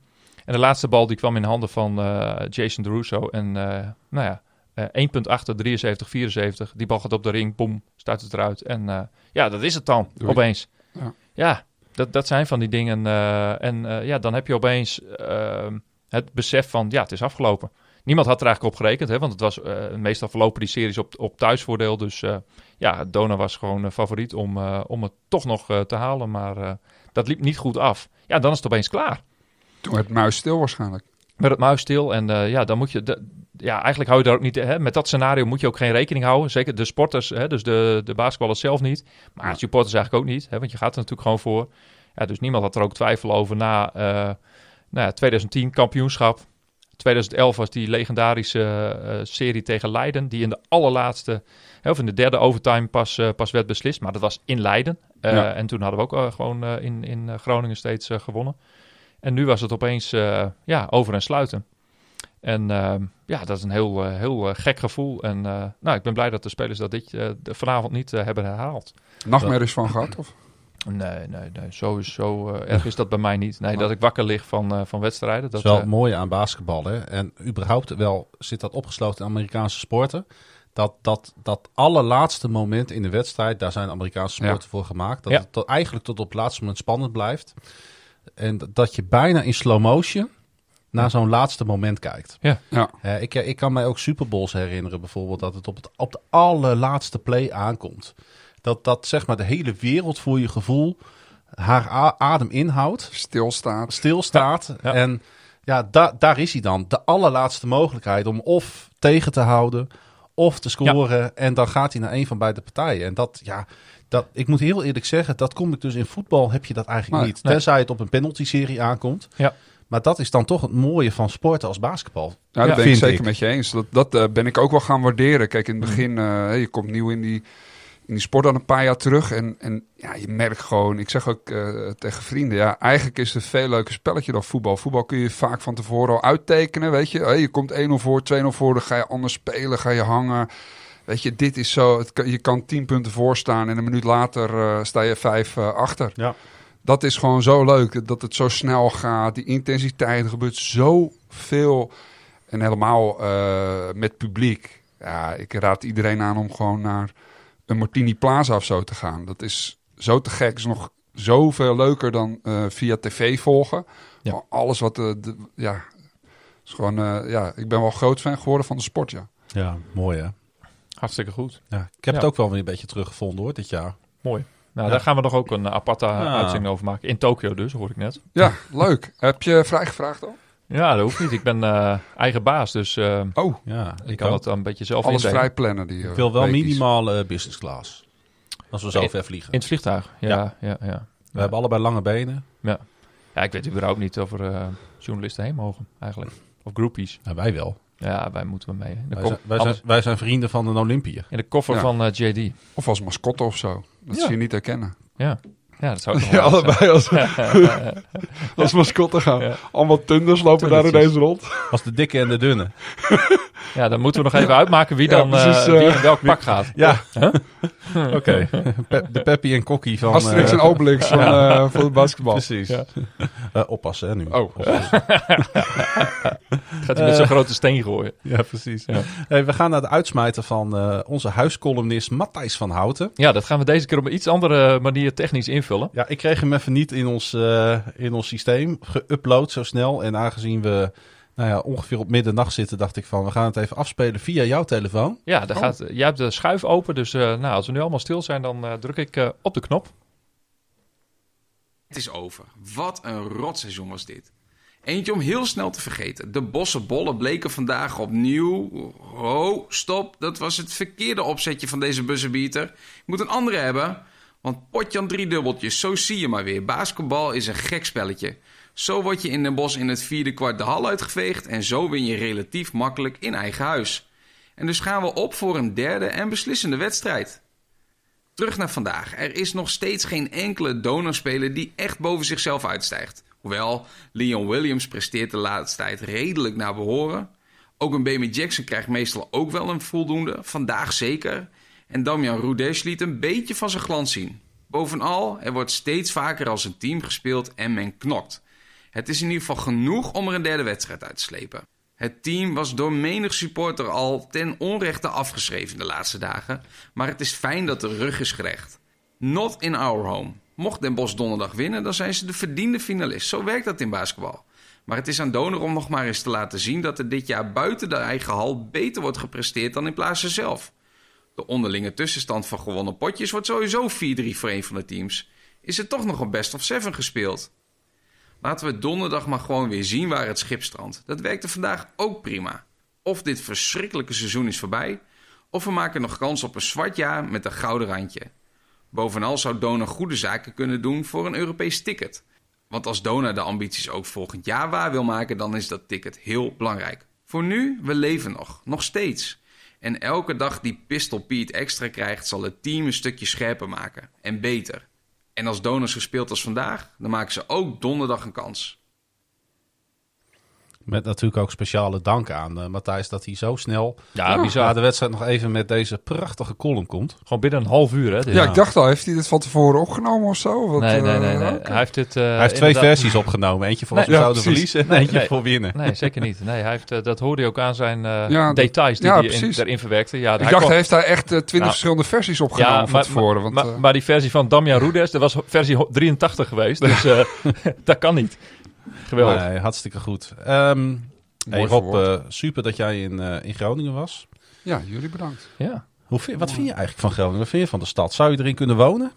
En de laatste bal die kwam in handen van Jason Deruso. En nou ja, eh 1.8, 73, 74. Die bal gaat op de ring, boom, stuit het eruit. En ja, dat is het dan, Doei. opeens. Ja. Ja, dat, dat zijn van die dingen. eh, en eh, ja, dan heb je opeens eh, het besef van, ja, het is afgelopen. Niemand had er eigenlijk op gerekend, hè, want het was eh, meestal verlopen die series op, op thuisvoordeel. Dus ja, Dona was gewoon favoriet om, om het toch nog te halen. Maar dat liep niet goed af. Ja, dan is het opeens klaar. Toen werd muis stil waarschijnlijk. Met het muis stil. En ja, dan moet je. Ja, eigenlijk hou je daar ook niet. Hè, met dat scenario moet je ook geen rekening houden. Zeker de sporters, hè, dus de, de basketballers zelf niet. Maar Ja. de supporters eigenlijk ook niet. Hè, want je gaat er natuurlijk gewoon voor. Ja, dus niemand had er ook twijfel over na eh, nou ja, 2010 kampioenschap. 2011 was die legendarische eh, serie tegen Leiden. Die in de allerlaatste, hè, of in de derde overtime pas, eh, pas werd beslist. Maar dat was in Leiden. Ja. En toen hadden we ook gewoon in, in Groningen steeds gewonnen. En nu was het opeens ja, over en sluiten. En eh, ja, dat is een heel, eh, heel eh, gek gevoel. En eh, nou, ik ben blij dat de spelers dat dit vanavond niet hebben herhaald. Nachtmerries van gehad? Of? Nee, nee, nee. Zo, is, zo erg is dat bij mij niet. Nee, dat ik wakker lig van, van wedstrijden. Dat is wel het mooie aan basketbal. Hè? En überhaupt wel zit dat opgesloten in Amerikaanse sporten. Dat, dat, dat allerlaatste moment in de wedstrijd, daar zijn Amerikaanse sporten voor gemaakt. Dat Ja. het tot, eigenlijk tot op het laatste moment spannend blijft. En dat je bijna in slow motion naar zo'n laatste moment kijkt. Ja. Ik, ik kan mij ook Super Bowls herinneren, bijvoorbeeld, dat het op, het op de allerlaatste play aankomt. Dat, dat zeg maar de hele wereld voor je gevoel haar adem inhoudt, Stilstaat. stilstaat. Ja. En ja, da- daar is hij dan. De allerlaatste mogelijkheid om of tegen te houden of te scoren. En dan gaat hij naar een van beide partijen. En dat, ja, dat, ik moet heel eerlijk zeggen, dat kom ik dus in voetbal, heb je dat eigenlijk niet. nee. Tenzij het op een penalty-serie aankomt. Ja. Maar dat is dan toch het mooie van sporten als basketbal. Ja, dat Ja, ben ik zeker ik. met je eens. Dat, dat eh, ben ik ook wel gaan waarderen. Kijk, in het begin, eh, je komt nieuw in die, in die sport dan een paar jaar terug. En, en ja, je merkt gewoon, ik zeg ook eh, tegen vrienden, ja, eigenlijk is het een veel leuker spelletje dan voetbal. Voetbal kun je vaak van tevoren al uittekenen, weet je. Hey, je komt 1-0 voor, 2-0 voor, dan ga je anders spelen, ga je hangen. Weet je, dit is zo, het, je kan 10 punten voor staan en een minuut later eh, sta je 5 achter. Ja. Dat is gewoon zo leuk, dat het zo snel gaat. Die intensiteit, er gebeurt zoveel. En helemaal eh, met publiek. Ja, ik raad iedereen aan om gewoon naar een Martini Plaza of zo te gaan. Dat is zo te gek. is nog zoveel leuker dan eh, via tv volgen. Ja. Maar alles wat... de de, ja, is gewoon... eh, ja, ik ben wel groot fan geworden van de sport, ja. Ja, mooi hè. Hartstikke goed. Ja, ik heb Ja. het ook wel weer een beetje teruggevonden hoor, dit jaar. Mooi. Nou, Ja. daar gaan we nog ook een aparte Ja. uitzending over maken. In Tokio dus, hoor ik net. Ja, leuk. Heb je vrijgevraagd al? Ja, dat hoeft niet. Ik ben eh, eigen baas, dus eh, Oh, Ja, ik kan ook. het een beetje zelf alles vrij plannen. Die, Ik wil wel weekies. minimaal eh, business class. Als we zo ver vliegen. In het vliegtuig, ja. Ja. ja. ja, We hebben allebei lange benen. Ja, ik weet überhaupt niet of er eh, journalisten heen mogen, eigenlijk. Of groupies. Nou, wij wel. Ja, wij moeten mee. In de, Wij zijn, wij, zijn, anders- wij zijn vrienden van een Olympiër. in de koffer Ja. van eh, JD. Of als mascotte of zo. Dat Ja. zie je niet herkennen. Ja. Ja, dat zou ik Ja, allebei als, als mascotte gaan. Ja. Allemaal tunders lopen daar ineens rond. Als de dikke en de dunne. Ja, dan moeten we nog even uitmaken wie Ja, dan eh, precies, eh, wie in welk pak gaat. Ja. Oké. Pe- de Peppy en Kokkie van... Asterix eh, en Obelix van, eh, van het basketbal. Precies. Ja. Eh, oppassen hè, nu. Oh. Gaat hij met zo'n grote steen gooien. Ja, precies. Ja. Hey, we gaan naar de uitsmijter van eh, onze huiscolumnist Matthijs van Houten. Ja, dat gaan we deze keer op een iets andere manier technisch invullen. Ja, ik kreeg hem even niet in ons, eh, in ons systeem geüpload zo snel. En aangezien we nou ja, ongeveer op middernacht zitten, dacht ik van... we gaan het even afspelen via jouw telefoon. Ja, daar Oh. gaat, jij hebt de schuif open, dus eh, nou, als we nu allemaal stil zijn, dan eh, druk ik eh, op de knop. Het is over. Wat een rotseizoen was dit. Eentje om heel snel te vergeten. De bossenbollen bleken vandaag opnieuw... Ho, stop. Dat was het verkeerde opzetje van deze buzzerbieter. Ik moet een andere hebben. Want potjan drie dubbeltjes, zo zie je maar weer. Basketbal is een gek spelletje. Zo word je in Den Bos in het vierde kwart de hal uitgeveegd... en zo win je relatief makkelijk in eigen huis. En dus gaan we op voor een derde en beslissende wedstrijd. Terug naar vandaag. Er is nog steeds geen enkele donorspeler die echt boven zichzelf uitstijgt. Hoewel, Leon Williams presteert de laatste tijd redelijk naar behoren. Ook een Baby Jackson krijgt meestal ook wel een voldoende, vandaag zeker. En Damian Rudesh liet een beetje van zijn glans zien. Bovenal, er wordt steeds vaker als een team gespeeld en men knokt. Het is in ieder geval genoeg om er een derde wedstrijd uit te slepen. Het team was door menig supporter al ten onrechte afgeschreven de laatste dagen, maar het is fijn dat de rug is gerecht. Not in our home. Mocht Den Bosch donderdag winnen, dan zijn ze de verdiende finalist. Zo werkt dat in basketbal. Maar het is aan Donor om nog maar eens te laten zien dat er dit jaar buiten de eigen hal beter wordt gepresteerd dan in Plaatsen zelf. De onderlinge tussenstand van gewonnen potjes wordt sowieso 4-3 voor een van de teams. Is er toch nog een best of seven gespeeld? Laten we donderdag maar gewoon weer zien waar het schip strandt. Dat werkte vandaag ook prima. Of dit verschrikkelijke seizoen is voorbij, of we maken nog kans op een zwart jaar met een gouden randje. Bovenal zou Dona goede zaken kunnen doen voor een Europees ticket. Want als Dona de ambities ook volgend jaar waar wil maken, dan is dat ticket heel belangrijk. Voor nu, we leven nog, nog steeds. En elke dag die Pistol Pete extra krijgt, zal het team een stukje scherper maken. En beter. En als Donors gespeeld als vandaag, dan maken ze ook donderdag een kans. Met natuurlijk ook speciale dank aan eh, Matthijs dat hij zo snel Ja, na bizar. de wedstrijd nog even met deze prachtige column komt. Gewoon binnen een half uur, hè? dit. Ja, ik dacht al, heeft hij dit van tevoren opgenomen of zo? Wat, Nee, nee, eh, nee. nee. oké. Hij heeft dit... eh, hij heeft twee inderdaad- versies opgenomen. Eentje voor als Nee, we ja, zouden precies. verliezen en eentje Nee. voor winnen. Nee, zeker niet. Nee, hij heeft, eh, dat hoorde je ook aan zijn eh, details die ja, hij in, erin verwerkte. Ja, Ik dacht, heeft hij echt eh, twintig Nou, verschillende versies opgenomen van maar, tevoren? Want, maar, eh, maar die versie van Damian Rudes, dat was versie ho- 83 geweest. Dus eh, dat kan niet. Geweldig. Nee, hartstikke goed. Ehm hey, Rob, eh, super dat jij in, eh, in Groningen was. ja, jullie bedankt. Ja. Hoe vind, wat vind je eigenlijk van Groningen? Wat vind je van de stad? Zou je erin kunnen wonen?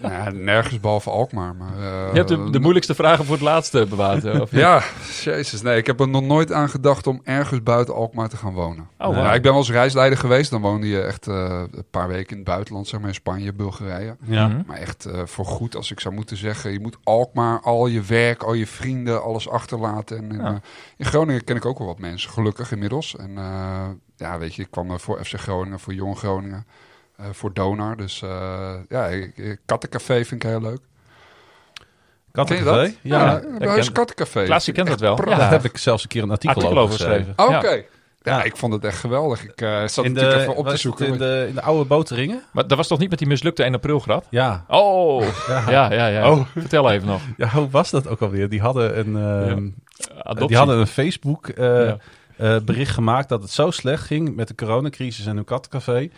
Nou ja, nergens behalve Alkmaar. Maar, eh, Je hebt de, de moeilijkste vragen voor het laatste bewaard. hè, Of, Ja, jezus. Nee, ik heb er nog nooit aan gedacht om ergens buiten Alkmaar te gaan wonen. Oh, wow. Ja, ik ben wel eens reisleider geweest. Dan woonde je echt eh, een paar weken in het buitenland, zeg maar in Spanje, Bulgarije. Ja. Mhm. Maar echt eh, voor goed, als ik zou moeten zeggen, je moet Alkmaar, al je werk, al je vrienden, alles achterlaten. En in, Ja. eh, in Groningen ken ik ook wel wat mensen, gelukkig inmiddels. En eh, ja, weet je, ik kwam er voor FC Groningen, voor Jong Groningen, eh, voor Donar. Dus eh, ja, Kattencafé vind ik heel leuk. Kattencafé? Ja, Ja, ja ik Huis ken- Kattencafé. Klaas, je kent dat wel. prachtig. daar Ja. heb ik zelfs een keer een artikel, Artikel over geschreven. Oké. Ja. Ja. Ja. ik vond het echt geweldig. Ik eh, zat in natuurlijk de, even op te zoeken. in de, in de oude boterringen? Maar dat was toch niet met die mislukte 1 april grap? Ja. Oh, ja, ja, ja. Oh. Vertel even nog. ja, hoe was dat ook alweer? Die hadden een, ehm, die hadden een Facebook eh, Ja. eh, bericht gemaakt dat het zo slecht ging met de coronacrisis en hun kattencafé.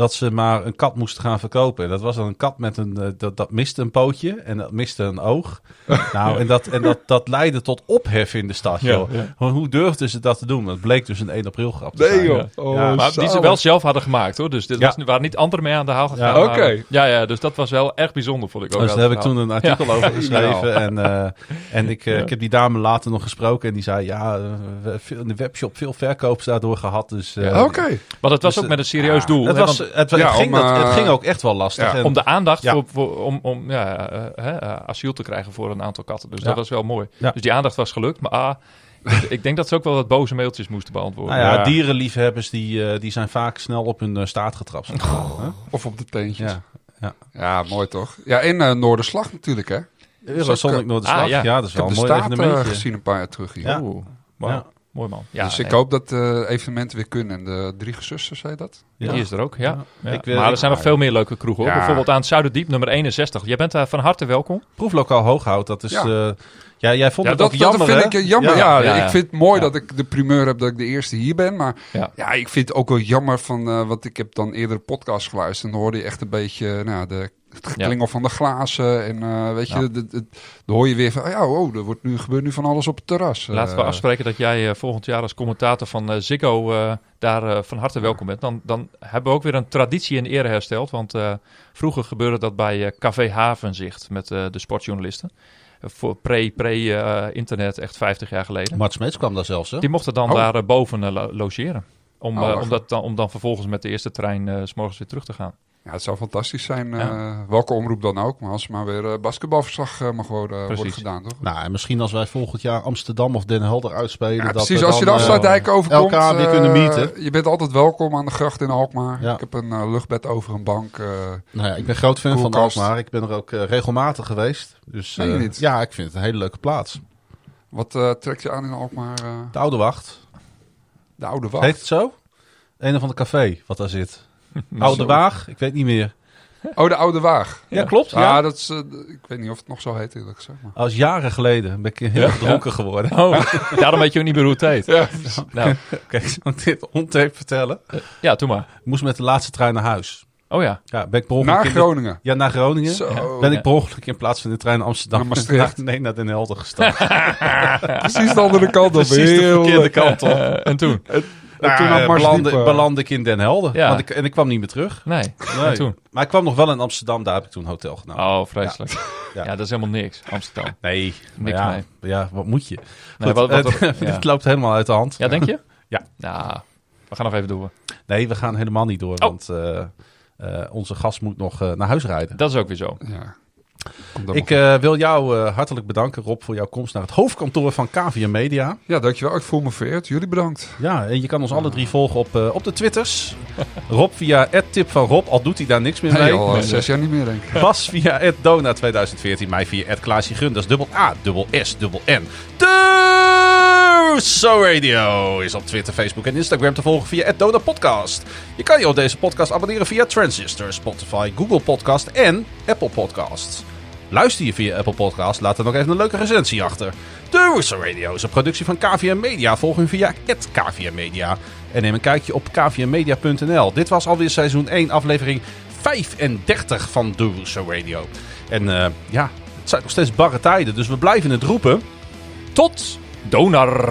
Dat ze maar een kat moesten gaan verkopen. En dat was dan een kat met een. eh, dat, dat miste een pootje en dat miste een oog. nou, en dat, en dat, dat leidde tot ophef in de stad. Ja, joh. ja. Hoe durfden ze dat te doen? Dat bleek dus een 1 april grap te Nee zijn. joh. Oh, Ja, Maar die ze wel zelf hadden gemaakt hoor. Dus er Ja. was, waren niet anderen mee aan de haal gegaan. Ja, maar- oké. Ja, ja, dus dat was wel erg bijzonder, vond ik ook. Dus daar heb ik toen een artikel over geschreven. En, eh, en ik, eh, Ja. ik heb die dame later nog gesproken. En die zei, ja, we hebben in de webshop veel verkoops daardoor gehad. Dus, eh, Oké. Want het was Dus, ook met een serieus ja, doel. Het, hè, was, want het, het Ja, ging om, dat, het eh, ging ook echt wel lastig. ja, En- om de aandacht Ja. voor, voor, om, om ja, eh, hè, eh, asiel te krijgen voor een aantal katten. Dus Ja. dat was wel mooi. Ja. Dus die aandacht was gelukt. Maar ah, ik denk dat ze ook wel wat boze mailtjes moesten beantwoorden. nou ja, Ja. dierenliefhebbers die, eh, die zijn vaak snel op hun staart getrapt. hè? Of op de teentjes. Ja. Ja, mooi toch? Ja, in eh, Noorderslag natuurlijk, hè? Eurosonic Noorderslag. Ah, ja. ja. dat is Ik wel heb een de mooi staat evenementje. gezien een paar jaar terug hier. Ja. Oeh, wauw. Ja. Mooi man. Ja, dus ik nee, hoop dat eh evenementen weer kunnen. En de drie gezusters, zei dat? Ja. Die is er ook, ja. Ja. Ik, eh, maar er zijn nog veel meer leuke kroegen. Hoor. Ja. Bijvoorbeeld aan het Zuiderdiep, nummer 61. Jij bent daar van harte welkom. Proeflokaal Hooghout, dat is... Ja. ja. ja, jij vond Ja, het Dat, ook dat jammer, vind hè? ik jammer. Ja, Ja, ja. ik vind het mooi Ja. dat ik de primeur heb dat ik de eerste hier ben. Maar Ja. ja, ik vind het ook wel jammer van... eh want ik heb dan eerder podcast geluisterd. En dan hoorde je echt een beetje nou, de, het geklingel van de glazen. En eh, weet Ja. je, de- de- dan hoor je weer van... Oh ja, oh, er wordt nu, gebeurt nu van alles op het terras. Laten we Eh, afspreken dat jij eh, volgend jaar als commentator van Ziggo eh, daar van harte welkom bent. Dan, dan hebben we ook weer een traditie in ere hersteld. Want eh, vroeger gebeurde dat bij eh, Café Havenzicht met eh, de sportjournalisten. Voor pre-pre-internet, echt 50 jaar geleden. Mart Smeets kwam daar zelfs, hè? Die mochten dan Oh. daar boven lo- logeren. Om, Oh, om, dat dan, om dan vervolgens met de eerste trein eh, s morgens weer terug te gaan. Ja, het zou fantastisch zijn. Ja. eh, welke omroep dan ook. Maar als er maar weer eh, basketbalverslag eh, mag worden, worden gedaan, toch? Nou, en misschien als wij volgend jaar Amsterdam of Den Helder uitspelen... Ja, dat precies, als je de dan, afsluitdijk overkomt. elkaar weer kunnen meeten. Je bent altijd welkom aan de gracht in Alkmaar. Ja. Ik heb een luchtbed over een bank. eh, Nou ja, ik ben groot fan van. Alkmaar. Ik ben er ook regelmatig geweest. Dus eh, ja, ik vind het een hele leuke plaats. wat eh, trekt je aan in Alkmaar? eh, De Oude Wacht. de Oude Wacht. Heet het zo? Een of ander café wat daar zit. Oude. Waag? Ik weet niet meer. Oh, de Oude Waag. Ja, klopt. Ja, Ja. dat is, eh, ik weet niet of het nog zo heet eerlijk gezegd. Maar. Als jaren geleden ben ik heel Ja? dronken geworden. Oh, daarom weet je ook niet meer hoe het heet. Ja. Nou, Oké, zal ik dit ontape vertellen? ja, doe maar. Ik moest met de laatste trein naar huis. Oh ja. Ja, ben ik per Naar de- Groningen. Ja, naar Groningen. Zo. Ben Ja. ik per ongeluk in plaats van de trein naar Amsterdam... Naar Maastricht. naar- nee, naar Den Helder gestapt. Precies de andere kant op. Precies de verkeerde kant op. Eh, en toen? En toen Nou, naar eh, belandde, belandde ik in Den Helder. Ja. Want ik, en ik kwam niet meer terug. Nee. Nee. En toen? Maar ik kwam nog wel in Amsterdam. Daar heb ik toen een hotel genomen. Oh, vreselijk. Ja. Ja. dat is helemaal niks. Amsterdam. Nee, Niks ja, mee. ja, wat moet je? Nee, Goed, wat, wat, het, ja. het loopt helemaal uit de hand. ja, denk je? Ja. Nou, we gaan nog even door. Nee, we gaan helemaal niet door, Oh. want eh, eh, onze gast moet nog naar huis rijden. Dat is ook weer zo. Ja. Ik eh, wil jou eh, hartelijk bedanken, Rob, voor jouw komst naar het hoofdkantoor van KVM Media. ja, dankjewel. Ik voel me vereerd. Jullie bedankt. Ja, en je kan ons alle drie volgen op, eh, op de Twitters. Rob via tip van Rob, al doet hij daar niks meer Nee, mee. al eh, zes jaar niet meer, denk ik. Bas via Dona 2014, mij via Klaasje Gun, dat is dubbel A, dubbel S, dubbel N. De Russo Radio is op Twitter, Facebook en Instagram te volgen via Podcast. Je kan je op deze podcast abonneren via Transistor, Spotify, Google Podcast en Apple Podcasts. Luister je via Apple Podcasts, laat er nog even een leuke recensie achter. De Russo Radio is een productie van KVM Media. Volg hem via KVM Media. En neem een kijkje op kvmmedia.nl. Dit was alweer seizoen 1, aflevering 35 van de Russo Radio. En uh, ja, het zijn nog steeds barre tijden, dus we blijven het roepen. Tot Donar!